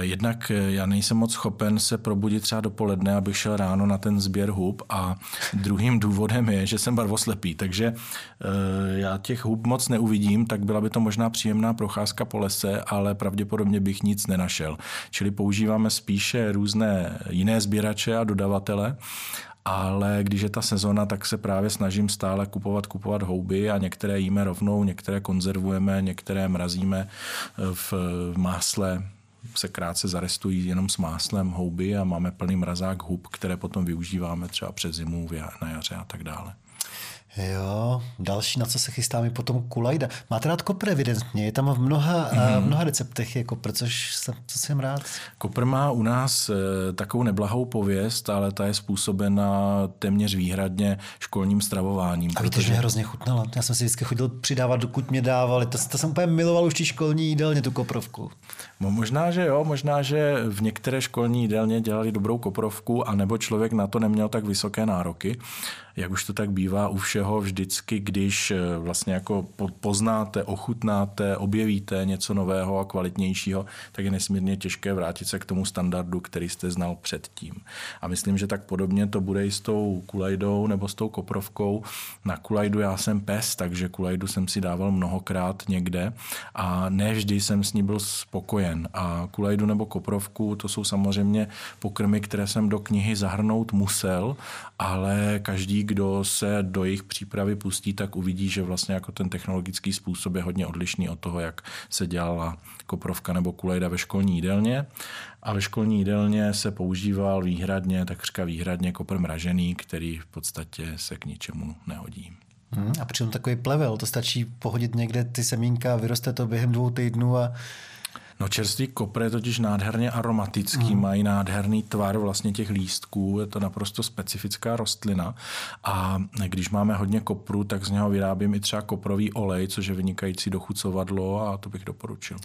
Jednak já nejsem moc schopen se probudit třeba dopoledne, abych šel ráno na ten sběr hub a druhým důvodem je, že jsem barvoslepý, takže já těch hub moc neuvidím, tak byla by to možná příjemná procházka po lese, ale pravděpodobně bych nic nenašel. Čili používáme spíše různé jiné sběrače a dodavatele ale když je ta sezona, tak se právě snažím stále kupovat, kupovat houby a některé jíme rovnou, některé konzervujeme, některé mrazíme v másle se krátce zarestují jenom s máslem houby a máme plný mrazák hub, které potom využíváme třeba přes zimu, na jaře a tak dále. Jo, další, na co se chystá mi potom kulajda. Máte rád kopr evidentně, je tam v mnoha, mm-hmm. v mnoha receptech je kopr, což jsem, co jsem rád. Kopr má u nás e, takovou neblahou pověst, ale ta je způsobena téměř výhradně školním stravováním. A víte, protože... že mě hrozně chutnala. Já jsem si vždycky chodil přidávat, dokud mě dávali. To, to jsem úplně miloval už školní jídelně, tu koprovku. No, možná, že jo, možná, že v některé školní jídelně dělali dobrou koprovku, anebo člověk na to neměl tak vysoké nároky jak už to tak bývá u všeho, vždycky, když eh, vlastně jako poznáte, ochutnáte, objevíte něco nového a kvalitnějšího, tak je nesmírně těžké vrátit se k tomu standardu, který jste znal předtím. A myslím, že tak podobně to bude i s tou kulajdou nebo s tou koprovkou. Na kulajdu já jsem pes, takže kulajdu jsem si dával mnohokrát někde a ne vždy jsem s ní byl spokojen. A kulajdu nebo koprovku, to jsou samozřejmě pokrmy, které jsem do knihy zahrnout musel, ale každý, kdo se do jejich přípravy pustí, tak uvidí, že vlastně jako ten technologický způsob je hodně odlišný od toho, jak se dělala koprovka nebo kulejda ve školní jídelně. A ve školní jídelně se používal výhradně, takřka výhradně kopr mražený, který v podstatě se k ničemu nehodí. Hmm, a přitom takový plevel, to stačí pohodit někde ty semínka, vyroste to během dvou týdnů a No čerstvý kopr je totiž nádherně aromatický, mm. mají nádherný tvar vlastně těch lístků, je to naprosto specifická rostlina a když máme hodně kopru, tak z něho vyrábím i třeba koprový olej, což je vynikající dochucovadlo a to bych doporučil.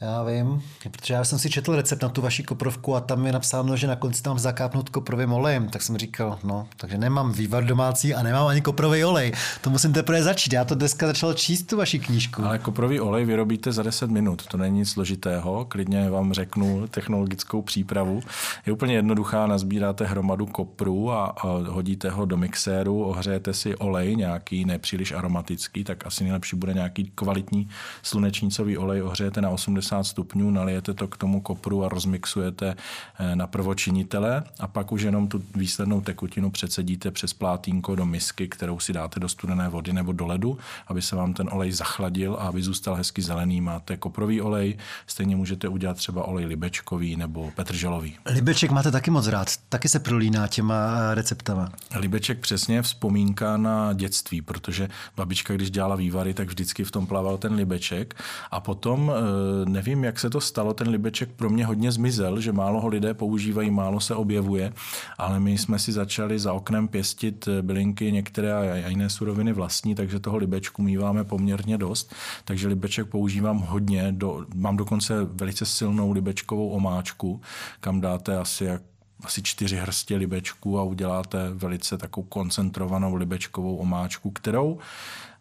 Já vím, protože já jsem si četl recept na tu vaši koprovku a tam je napsáno, že na konci tam zakápnout koprovým olejem. Tak jsem říkal, no, takže nemám vývar domácí a nemám ani koprový olej. To musím teprve začít. Já to dneska začal číst tu vaši knížku. Ale koprový olej vyrobíte za 10 minut. To není nic složitého. Klidně vám řeknu technologickou přípravu. Je úplně jednoduchá. Nazbíráte hromadu kopru a, hodíte ho do mixéru, ohřejete si olej, nějaký nepříliš aromatický, tak asi nejlepší bude nějaký kvalitní slunečnicový olej. Ohřejete na 80 80 stupňů, nalijete to k tomu kopru a rozmixujete eh, na prvočinitele a pak už jenom tu výslednou tekutinu přecedíte přes plátínko do misky, kterou si dáte do studené vody nebo do ledu, aby se vám ten olej zachladil a aby zůstal hezky zelený. Máte koprový olej, stejně můžete udělat třeba olej libečkový nebo petrželový. Libeček máte taky moc rád, taky se prolíná těma eh, receptama. Libeček přesně vzpomínka na dětství, protože babička, když dělala vývary, tak vždycky v tom plaval ten libeček a potom eh, nevím, jak se to stalo, ten libeček pro mě hodně zmizel, že málo ho lidé používají, málo se objevuje, ale my jsme si začali za oknem pěstit bylinky některé a jiné suroviny vlastní, takže toho libečku míváme poměrně dost, takže libeček používám hodně, do, mám dokonce velice silnou libečkovou omáčku, kam dáte asi jak asi čtyři hrstě libečku a uděláte velice takovou koncentrovanou libečkovou omáčku, kterou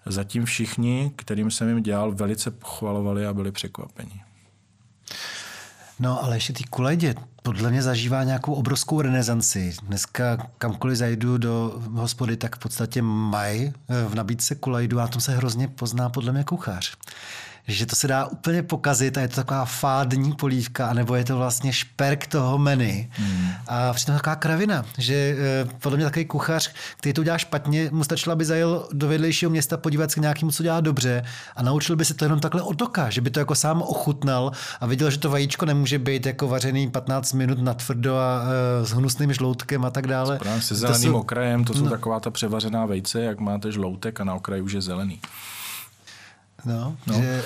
zatím všichni, kterým jsem jim dělal, velice pochvalovali a byli překvapeni. No, ale ještě ty kuledě, podle mě zažívá nějakou obrovskou renesanci. Dneska kamkoliv zajdu do hospody, tak v podstatě mají v nabídce kulajdu a tom se hrozně pozná podle mě kuchař že to se dá úplně pokazit a je to taková fádní polívka, anebo je to vlastně šperk toho menu. Hmm. A přitom taková kravina, že eh, podle mě takový kuchař, který to udělá špatně, mu stačilo, aby zajel do vedlejšího města podívat se k nějakému, co dělá dobře a naučil by se to jenom takhle od oka, že by to jako sám ochutnal a viděl, že to vajíčko nemůže být jako vařený 15 minut na tvrdo a uh, s hnusným žloutkem a tak dále. Se zeleným to jsou, okrajem, to jsou no. taková ta převařená vejce, jak máte žloutek a na okraji už je zelený. No, no. Že...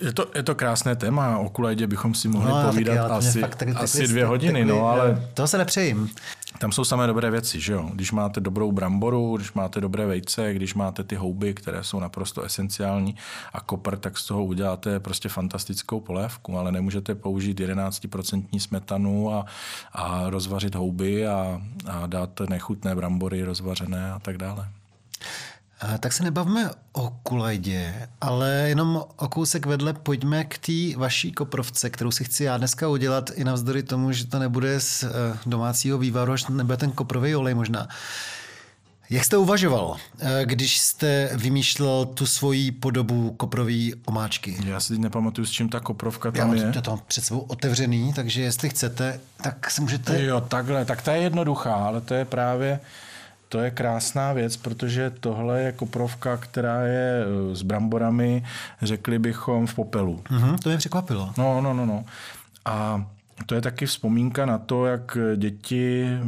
Je to, je to krásné téma, o kulajdě bychom si mohli no, povídat taky, asi, fakt, taky, asi taky, dvě hodiny, taky, no, ale... To se nepřejím. Tam jsou samé dobré věci, že jo? Když máte dobrou bramboru, když máte dobré vejce, když máte ty houby, které jsou naprosto esenciální a kopr, tak z toho uděláte prostě fantastickou polévku, ale nemůžete použít 11% smetanu a, a rozvařit houby a, a dát nechutné brambory rozvařené a tak dále. Tak se nebavíme o kulajdě, ale jenom o kousek vedle pojďme k té vaší koprovce, kterou si chci já dneska udělat i navzdory tomu, že to nebude z eh, domácího vývaru, až nebude ten koprový olej možná. Jak jste uvažoval, eh, když jste vymýšlel tu svoji podobu koprový omáčky? Já si teď nepamatuju, s čím ta koprovka tam Já je. Já to před sebou otevřený, takže jestli chcete, tak se můžete... Jo, takhle, tak ta je jednoduchá, ale to je právě to je krásná věc, protože tohle je koprovka, která je eh, s bramborami, řekli bychom, v popelu. Mm-hmm, to mě překvapilo. No, no, no, no. A to je taky vzpomínka na to, jak děti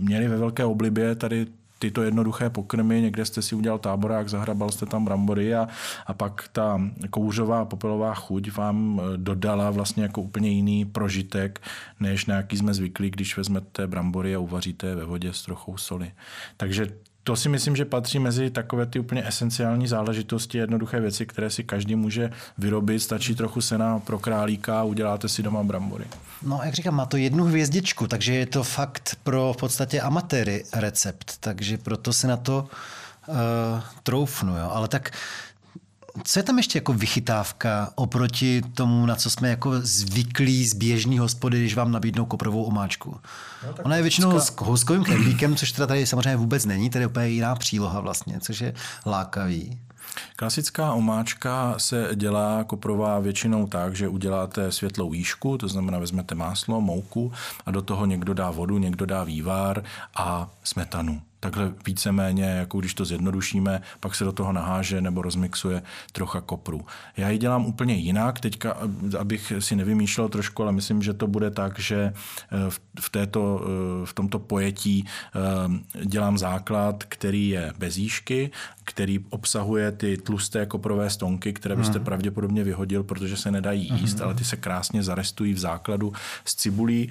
měly ve velké oblibě tady tyto jednoduché pokrmy, někde jste si udělal táborák, zahrabal jste tam brambory a, a pak ta kouřová popelová chuť vám eh, dodala vlastně jako úplně jiný prožitek, než na jaký jsme zvyklí, když vezmete brambory a uvaříte je ve vodě s trochou soli. Takže to si myslím, že patří mezi takové ty úplně esenciální záležitosti, jednoduché věci, které si každý může vyrobit. Stačí trochu sena pro králíka a uděláte si doma brambory. No, jak říkám, má to jednu hvězdičku, takže je to fakt pro v podstatě amatéry recept, takže proto se na to uh, troufnu. Jo. Ale tak co je tam ještě jako vychytávka oproti tomu, na co jsme jako zvyklí z běžný hospody, když vám nabídnou koprovou omáčku? No, Ona je většinou s houskovým knedlíkem, což teda tady samozřejmě vůbec není, tady je úplně jiná příloha vlastně, což je lákavý. Klasická omáčka se dělá koprová většinou tak, že uděláte světlou výšku, to znamená vezmete máslo, mouku a do toho někdo dá vodu, někdo dá vývar a smetanu takhle víceméně, jako když to zjednodušíme, pak se do toho naháže nebo rozmixuje trocha kopru. Já ji dělám úplně jinak, teďka, abych si nevymýšlel trošku, ale myslím, že to bude tak, že eh, v, této, eh, v tomto pojetí eh, dělám základ, který je bez jížky, který obsahuje ty tlusté koprové stonky, které byste hmm. pravděpodobně vyhodil, protože se nedají jíst, hmm. ale ty se krásně zarestují v základu s cibulí,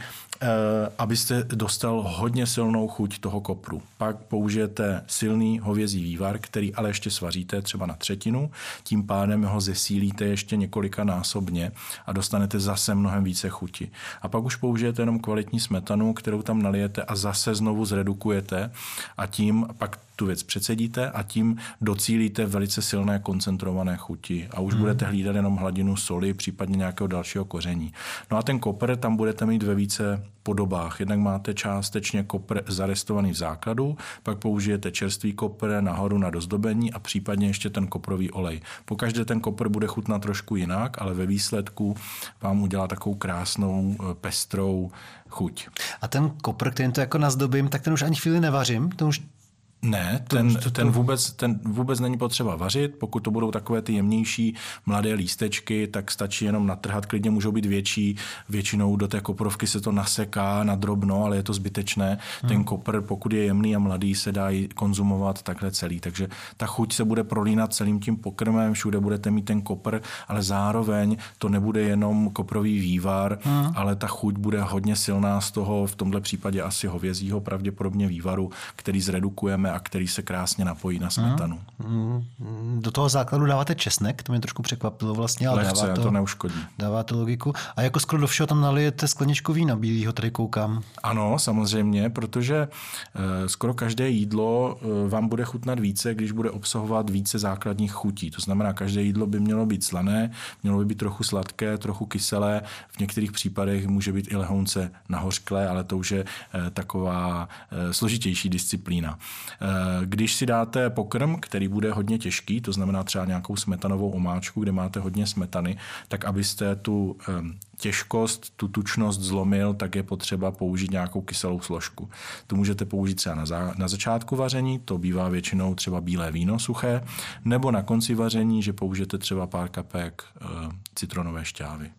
abyste dostal hodně silnou chuť toho kopru. Pak použijete silný hovězí vývar, který ale ještě svaříte třeba na třetinu, tím pádem ho zesílíte ještě několika násobně a dostanete zase mnohem více chuti. A pak už použijete jenom kvalitní smetanu, kterou tam nalijete a zase znovu zredukujete a tím pak tu věc předsedíte a tím docílíte velice silné koncentrované chuti a už hmm. budete hlídat jenom hladinu soli, případně nějakého dalšího koření. No a ten kopr tam budete mít ve více podobách. Jednak máte částečně kopr zarestovaný v základu, pak použijete čerstvý kopr nahoru na dozdobení a případně ještě ten koprový olej. Pokaždé ten kopr bude chutnat trošku jinak, ale ve výsledku vám udělá takovou krásnou, eh, pestrou chuť. A ten kopr, kterým to jako nazdobím, tak ten už ani chvíli nevařím, to už ne, ten, ten, vůbec, ten vůbec není potřeba vařit. Pokud to budou takové ty jemnější mladé lístečky, tak stačí jenom natrhat, klidně můžou být větší. Většinou do té koprovky se to naseká na drobno, ale je to zbytečné. Hmm. Ten kopr, pokud je jemný a mladý, se dá i konzumovat takhle celý. Takže ta chuť se bude prolínat celým tím pokrmem, všude budete mít ten kopr, ale zároveň to nebude jenom koprový vývar, hmm. ale ta chuť bude hodně silná z toho, v tomhle případě asi hovězího, pravděpodobně vývaru, který zredukujeme a který se krásně napojí na smetanu. Mm, do toho základu dáváte česnek, to mě trošku překvapilo vlastně, ale Lehce, dává to, to neuškodí. Dává to logiku. A jako skoro do všeho tam nalijete skleničku vína bílého, tady koukám. Ano, samozřejmě, protože e, skoro každé jídlo e, vám bude chutnat více, když bude obsahovat více základních chutí. To znamená, každé jídlo by mělo být slané, mělo by být trochu sladké, trochu kyselé, v některých případech může být i lehounce nahořklé, ale to už je e, taková složitější disciplína. Eh, když si dáte pokrm, který bude hodně těžký, to znamená třeba nějakou smetanovou omáčku, kde máte hodně smetany, tak abyste tu těžkost, tu tučnost zlomil, tak je potřeba použít nějakou kyselou složku. Tu můžete použít třeba na, za, na začátku vaření, to bývá většinou třeba bílé víno suché, nebo na konci vaření, že použijete třeba pár kapek e, citronové šťávy.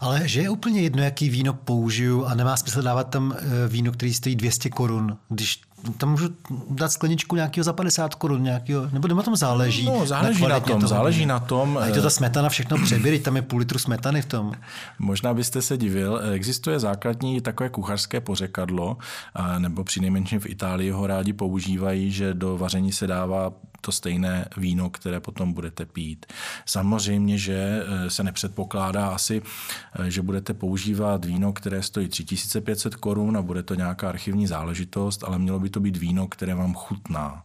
Ale že je úplně jedno, jaký víno použiju a nemá smysl dávat tam eh, víno, který stojí 200 korun, když tam můžu dát skleničku nějakého za 50 korun, nějakého, nebo na tom záleží. No, záleží na, na tom, toho. záleží na tom. A je to ta smetana všechno přeběry, tam je půl litru smetany v tom. Možná byste se divil, existuje základní takové kuchařské pořekadlo, nebo při nejmenším v Itálii ho rádi používají, že do vaření se dává to stejné víno, které potom budete pít. Samozřejmě, že eh, se nepředpokládá asi, eh, že budete používat víno, které stojí 3500 korun a bude to nějaká archivní záležitost, ale mělo by to být víno, které vám chutná.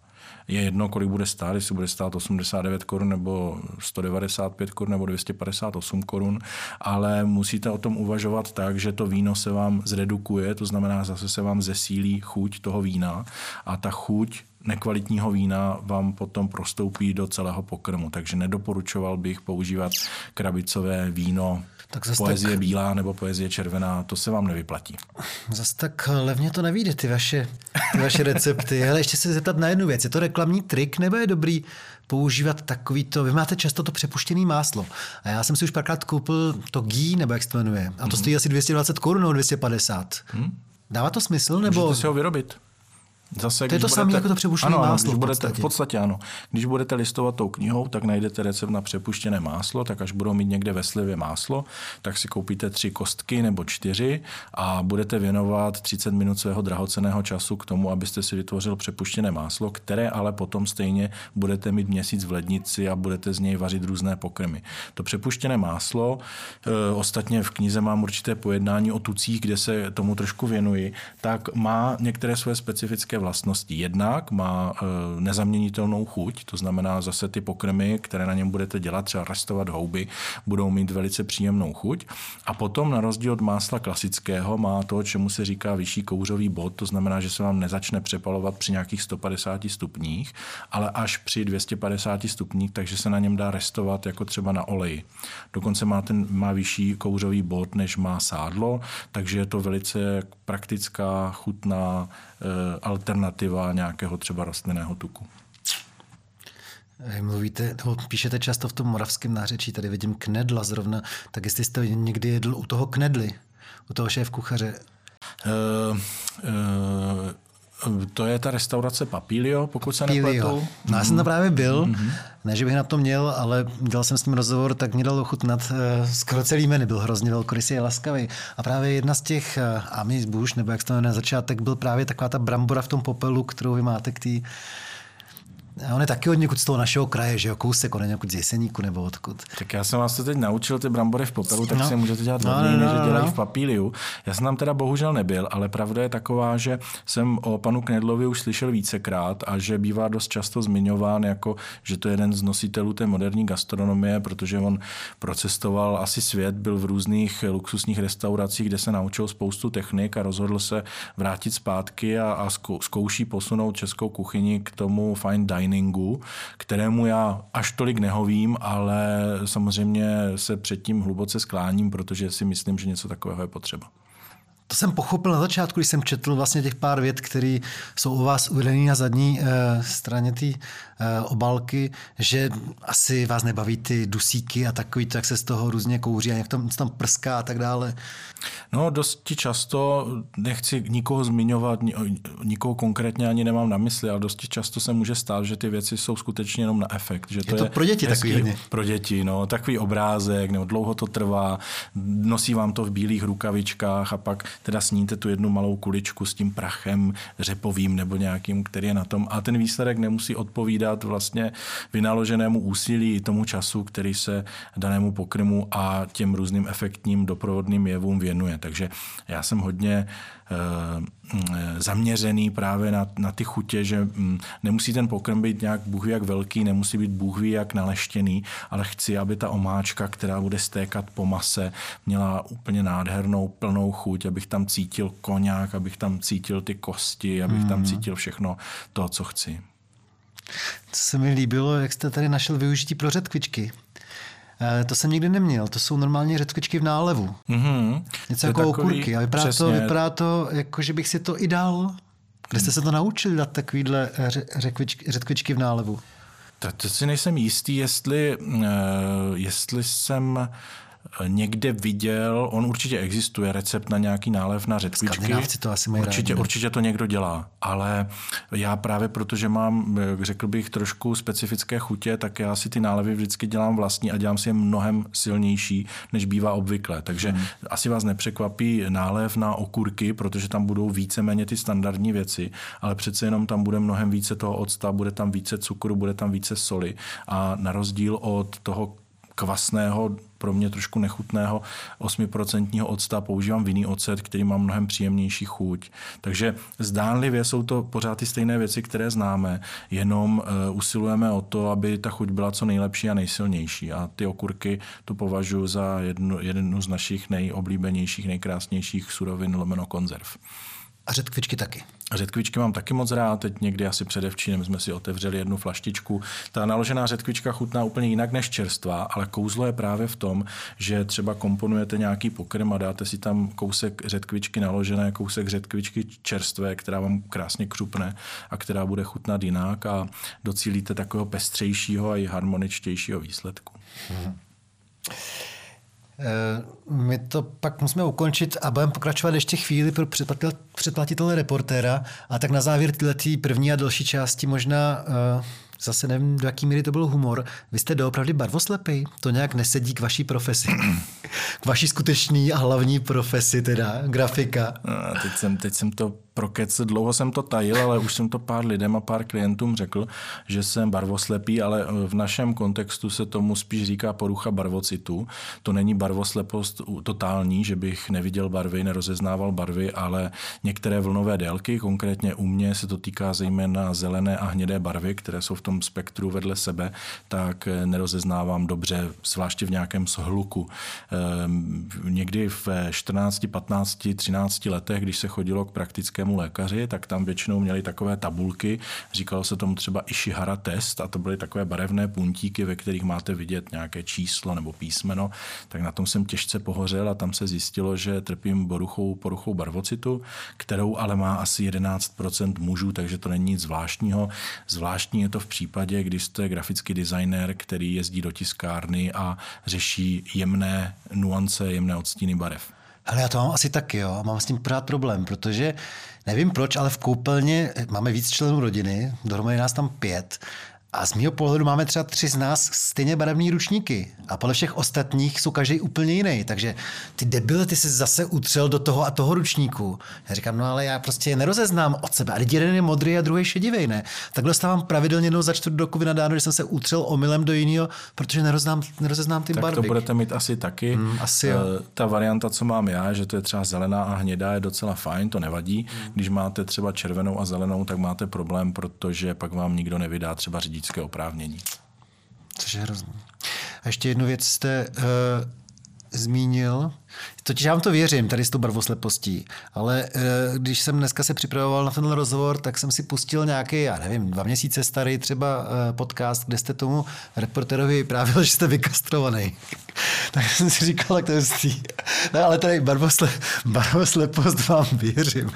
Je jedno, kolik bude stát, jestli bude stát 89 korun nebo 195 korun nebo 258 korun, ale musíte o tom uvažovat tak, že to víno se vám zredukuje, to znamená zase se vám zesílí chuť toho vína a ta chuť nekvalitního vína vám potom prostoupí do celého pokrmu. Takže nedoporučoval bych používat krabicové víno tak zase poezie tak... bílá nebo poezie červená, to se vám nevyplatí. Zase tak levně to nevíde, ty vaše, ty vaše recepty. Ale ještě se zeptat na jednu věc. Je to reklamní trik, nebo je dobrý používat takový to, vy máte často to přepuštěné máslo. A já jsem si už párkrát koupil to gí, nebo jak se to jmenuje. A to mm-hmm. stojí asi 220 korun nebo 250. Hmm? Dává to smysl? Nebo... Můžete si ho vyrobit. Zase, to je to budete, samé jako to přepuštěné ano, máslo. Když v, podstatě. v podstatě ano. Když budete listovat tou knihou, tak najdete recept na přepuštěné máslo, tak až budou mít někde ve slivě máslo, tak si koupíte tři kostky nebo čtyři a budete věnovat 30 minut svého drahoceného času k tomu, abyste si vytvořil přepuštěné máslo, které ale potom stejně budete mít měsíc v lednici a budete z něj vařit různé pokrmy. To přepuštěné máslo, e, ostatně v knize mám určité pojednání o tucích, kde se tomu trošku věnuji, tak má některé své specifické vlastnosti. Jednak má e, nezaměnitelnou chuť, to znamená zase ty pokrmy, které na něm budete dělat, třeba restovat houby, budou mít velice příjemnou chuť. A potom na rozdíl od másla klasického má to, čemu se říká vyšší kouřový bod, to znamená, že se vám nezačne přepalovat při nějakých 150 stupních, ale až při 250 stupních, takže se na něm dá restovat jako třeba na oleji. Dokonce má, ten, má vyšší kouřový bod, než má sádlo, takže je to velice praktická, chutná Eh, alternativa nějakého třeba rostlinného tuku. Mluvíte, nebo píšete často v tom moravském nářečí, tady vidím knedla zrovna, tak jestli jste někdy jedl u toho knedly, u toho šéf kuchaře? Uh, uh, to je ta restaurace Papilio, pokud se nepletu. No, já jsem tam právě byl, mm-hmm. ne, že bych na to měl, ale dělal jsem s ním rozhovor, tak mě dalo chutnat. Uh, skoro celý menu byl hrozně velkorysý a laskavý. A právě jedna z těch uh, amis buš, nebo jak se to jmenuje na začátek, byl právě taková ta brambora v tom popelu, kterou vy máte k té a on je taky od někud z toho našeho kraje, že jo, kousek, on je někud z Jeseníku nebo odkud. Tak já jsem vás to teď naučil ty brambory v popelu, tak no. si můžete dělat no, no, no, než no, dělají no. v papíliu. Já jsem tam teda bohužel nebyl, ale pravda je taková, že jsem o panu Knedlovi už slyšel vícekrát a že bývá dost často zmiňován jako, že to je jeden z nositelů té moderní gastronomie, protože on procestoval asi svět, byl v různých luxusních restauracích, kde se naučil spoustu technik a rozhodl se vrátit zpátky a, a zkouší posunout českou kuchyni k tomu fine dining tréninku, kterému já až tolik nehovím, ale samozřejmě se předtím hluboce skláním, protože si myslím, že něco takového je potřeba. To jsem pochopil na začátku, když jsem četl vlastně těch pár vět, které jsou u vás uvedené na zadní e, straně té obálky, že asi vás nebaví ty dusíky a takový, to, jak se z toho různě kouří a jak tam, tam prská a tak dále. No dosti často, nechci nikoho zmiňovat, nikoho konkrétně ani nemám na mysli, ale dosti často se může stát, že ty věci jsou skutečně jenom na efekt. Že to je to je pro děti hezký, takový Pro děti, no, takový obrázek, nebo dlouho to trvá, nosí vám to v bílých rukavičkách a pak teda sníte tu jednu malou kuličku s tím prachem řepovým nebo nějakým, který je na tom. A ten výsledek nemusí odpovídat vlastně vynaloženému úsilí tomu času, který se danému pokrmu a těm různým efektním doprovodným jevům věnuje. Takže já jsem hodně Eh, zaměřený právě na, na ty chutě, že mm, nemusí ten pokrm být nějak bůh jak velký, nemusí být bůh jak naleštěný, ale chci, aby ta omáčka, která bude stékat po mase, měla úplně nádhernou, plnou chuť, abych tam cítil koněk, abych tam cítil ty kosti, abych tam hmm. cítil všechno to, co chci. Co se mi líbilo, jak jste tady našel využití pro řetkvičky. Eh, to jsem nikdy neměl. To jsou normálně řetkvičky v nálevu. Mm-hmm. Něco jako takový, okurky. A vypadá to, vypadá to, jako že bych si to i dal. Kde jste se to naučili dát takovýhle eh, řetkvičky, řetkvičky v nálevu? Tak to si nejsem jistý, jestli, uh, jestli jsem někde viděl, on určitě existuje recept na nějaký nálev na řetkvičky. Skandinávci to asi mají určitě, rádi, určitě to někdo dělá, ale já právě protože mám, řekl bych, trošku specifické chutě, tak já si ty nálevy vždycky dělám vlastní a dělám si je mnohem silnější, než bývá obvykle. Takže hmm. asi vás nepřekvapí nálev na okurky, protože tam budou víceméně ty standardní věci, ale přece jenom tam bude mnohem více toho octa, bude tam více cukru, bude tam více soli a na rozdíl od toho kvasného, pro mě trošku nechutného 8% octa používám vinný ocet, který má mnohem příjemnější chuť. Takže zdánlivě jsou to pořád ty stejné věci, které známe, jenom uh, usilujeme o to, aby ta chuť byla co nejlepší a nejsilnější. A ty okurky to považuji za jednu, jednu z našich nejoblíbenějších, nejkrásnějších surovin lomeno konzerv. A řetkvičky taky. Řetkvičky mám taky moc rád, teď někdy asi předevčírem jsme si otevřeli jednu flaštičku. Ta naložená řetkvička chutná úplně jinak než čerstvá, ale kouzlo je právě v tom, že třeba komponujete nějaký pokrm a dáte si tam kousek řetkvičky naložené, kousek řetkvičky čerstvé, která vám krásně křupne a která bude chutnat jinak a docílíte takového pestřejšího a i harmoničtějšího výsledku. Hmm. Eh, my to pak musíme ukončit a budeme pokračovat ještě chvíli pro předplatitele reportéra. A tak na závěr tyhle první a další části možná uh, zase nevím, do jaký míry to byl humor. Vy jste doopravdy barvoslepý. To nějak nesedí k vaší profesi. (clears throat) k vaší skutečný a hlavní profesi, teda grafika. No, teď, jsem, teď jsem to prokec. Dlouho jsem to tajil, ale už jsem to pár lidem a pár klientům řekl, že jsem barvoslepý, ale v našem kontextu se tomu spíš říká porucha barvocitu. To není barvoslepost totální, že bych neviděl barvy, nerozeznával barvy, ale některé vlnové délky, konkrétně u mě se to týká zejména zelené a hnědé barvy, které jsou v tom spektru vedle sebe, tak nerozeznávám dobře, zvláště v nějakém shluku. Ehm, někdy v 14, 15, 13 letech, když se chodilo k praktickému praktickému lékaři, tak tam většinou měli takové tabulky, říkalo se tomu třeba Ishihara test a to byly takové barevné puntíky, ve kterých máte vidět nějaké číslo nebo písmeno, tak na tom jsem těžce pohořel a tam se zjistilo, že trpím poruchou, poruchou barvocitu, kterou ale má asi 11% mužů, takže to není nic zvláštního. Zvláštní je to v případě, když jste grafický designer, který jezdí do tiskárny a řeší jemné nuance, jemné odstíny barev. Ale já to mám asi taky, jo. Mám s tím pořád problém, protože nevím proč, ale v koupelně máme víc členů rodiny, dohromady nás tam pět a z mého pohledu máme třeba tři z nás stejně barevné ručníky. A podle všech ostatních jsou každý úplně jiný. Takže ty debile, ty se zase utřel do toho a toho ručníku. Já říkám, no ale já prostě je nerozeznám od sebe. Ale jeden je modrý a druhý šedivý, ne? Tak dostávám pravidelně jednou za čtvrt roku vynadáno, že jsem se utřel omylem do jiného, protože nerozeznám, nerozeznám ty tak barvy. to budete mít asi taky. Hmm, asi jo. Eh, ta varianta, co mám já, že to je třeba zelená a hnědá, je docela fajn, to nevadí. Hmm. Když máte třeba červenou a zelenou, tak máte problém, protože pak vám nikdo nevydá třeba řidičské oprávnění. Což je hrozný. A ještě jednu věc jste uh, zmínil, Totiž já vám to věřím, tady s tou barvoslepostí, ale e, když jsem dneska se připravoval na tenhle rozhovor, tak jsem si pustil nějaký, já nevím, dva měsíce starý třeba e, podcast, kde jste tomu reporterovi právě, (laughs) že jste vykastrovaný. (laughs) tak jsem si říkal, tak to je stý. No, ale tady barvosle, barvoslepost vám věřím.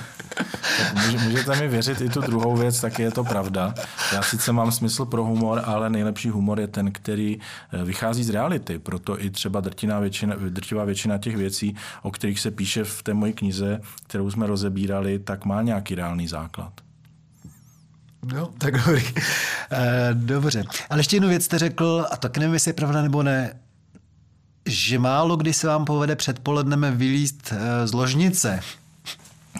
Tak můžete mi věřit i tu druhou věc, tak je to pravda. Já sice mám smysl pro humor, ale nejlepší humor je ten, který e, vychází z reality. Proto i třeba drtivá většina, drtivá většina těch věcí, o kterých se píše v té mojí knize, kterou jsme rozebírali, tak má nějaký reálný základ. No, tak dobrý. E, dobře. Ale ještě jednu věc jste řekl, a tak nevím, jestli je pravda nebo ne, že málo kdy se vám povede předpolednem vylíst e, z ložnice.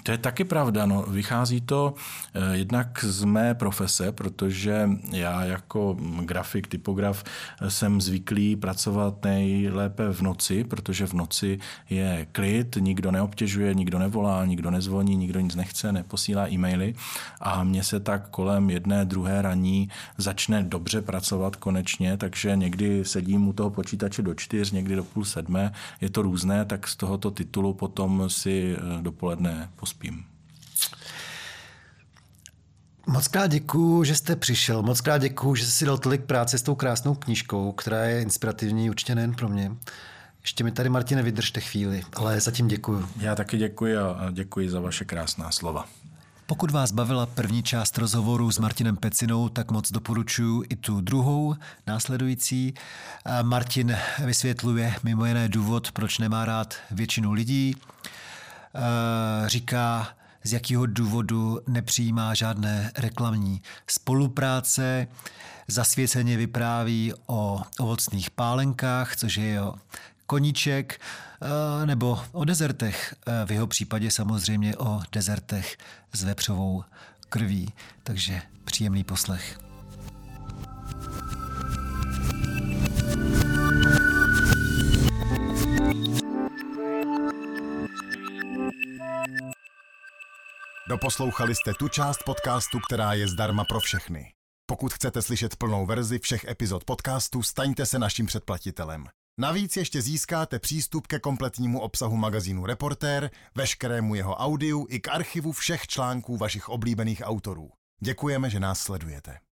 To je taky pravda. No. Vychází to eh, jednak z mé profese, protože já jako grafik, typograf eh, jsem zvyklý pracovat nejlépe v noci, protože v noci je klid, nikdo neobtěžuje, nikdo nevolá, nikdo nezvoní, nikdo nic nechce, neposílá e-maily a mně se tak kolem jedné, druhé raní začne dobře pracovat konečně, takže někdy sedím u toho počítače do čtyř, někdy do půl sedmé, je to různé, tak z tohoto titulu potom si eh, dopoledne pospím. Moc krát děkuju, že jste přišel. Moc krát děkuju, že jste si dal tolik práce s tou krásnou knížkou, která je inspirativní určitě nejen pro mě. Ještě mi tady, Martine, vydržte chvíli, ale zatím děkuju. Já taky děkuji a děkuji za vaše krásná slova. Pokud vás bavila první část rozhovoru s Martinem Pecinou, tak moc doporučuji i tu druhou, následující. Martin vysvětluje mimo jiné důvod, proč nemá rád většinu lidí. Říká, z jakého důvodu nepřijímá žádné reklamní spolupráce. Zasvěceně vypráví o ovocných pálenkách, což je jeho koníček, eh, nebo o dezertech. Eh, v jeho případě samozřejmě o dezertech s vepřovou krví. Takže příjemný poslech. Doposlouchali jste tu část podcastu, která je zdarma pro všechny. Pokud chcete slyšet plnou verzi všech epizod podcastu, staňte se naším předplatitelem. Navíc ještě získáte přístup ke kompletnímu obsahu magazínu Reportér, veškerému jeho audiu i k archivu všech článků vašich oblíbených autorů. Děkujeme, že nás sledujete.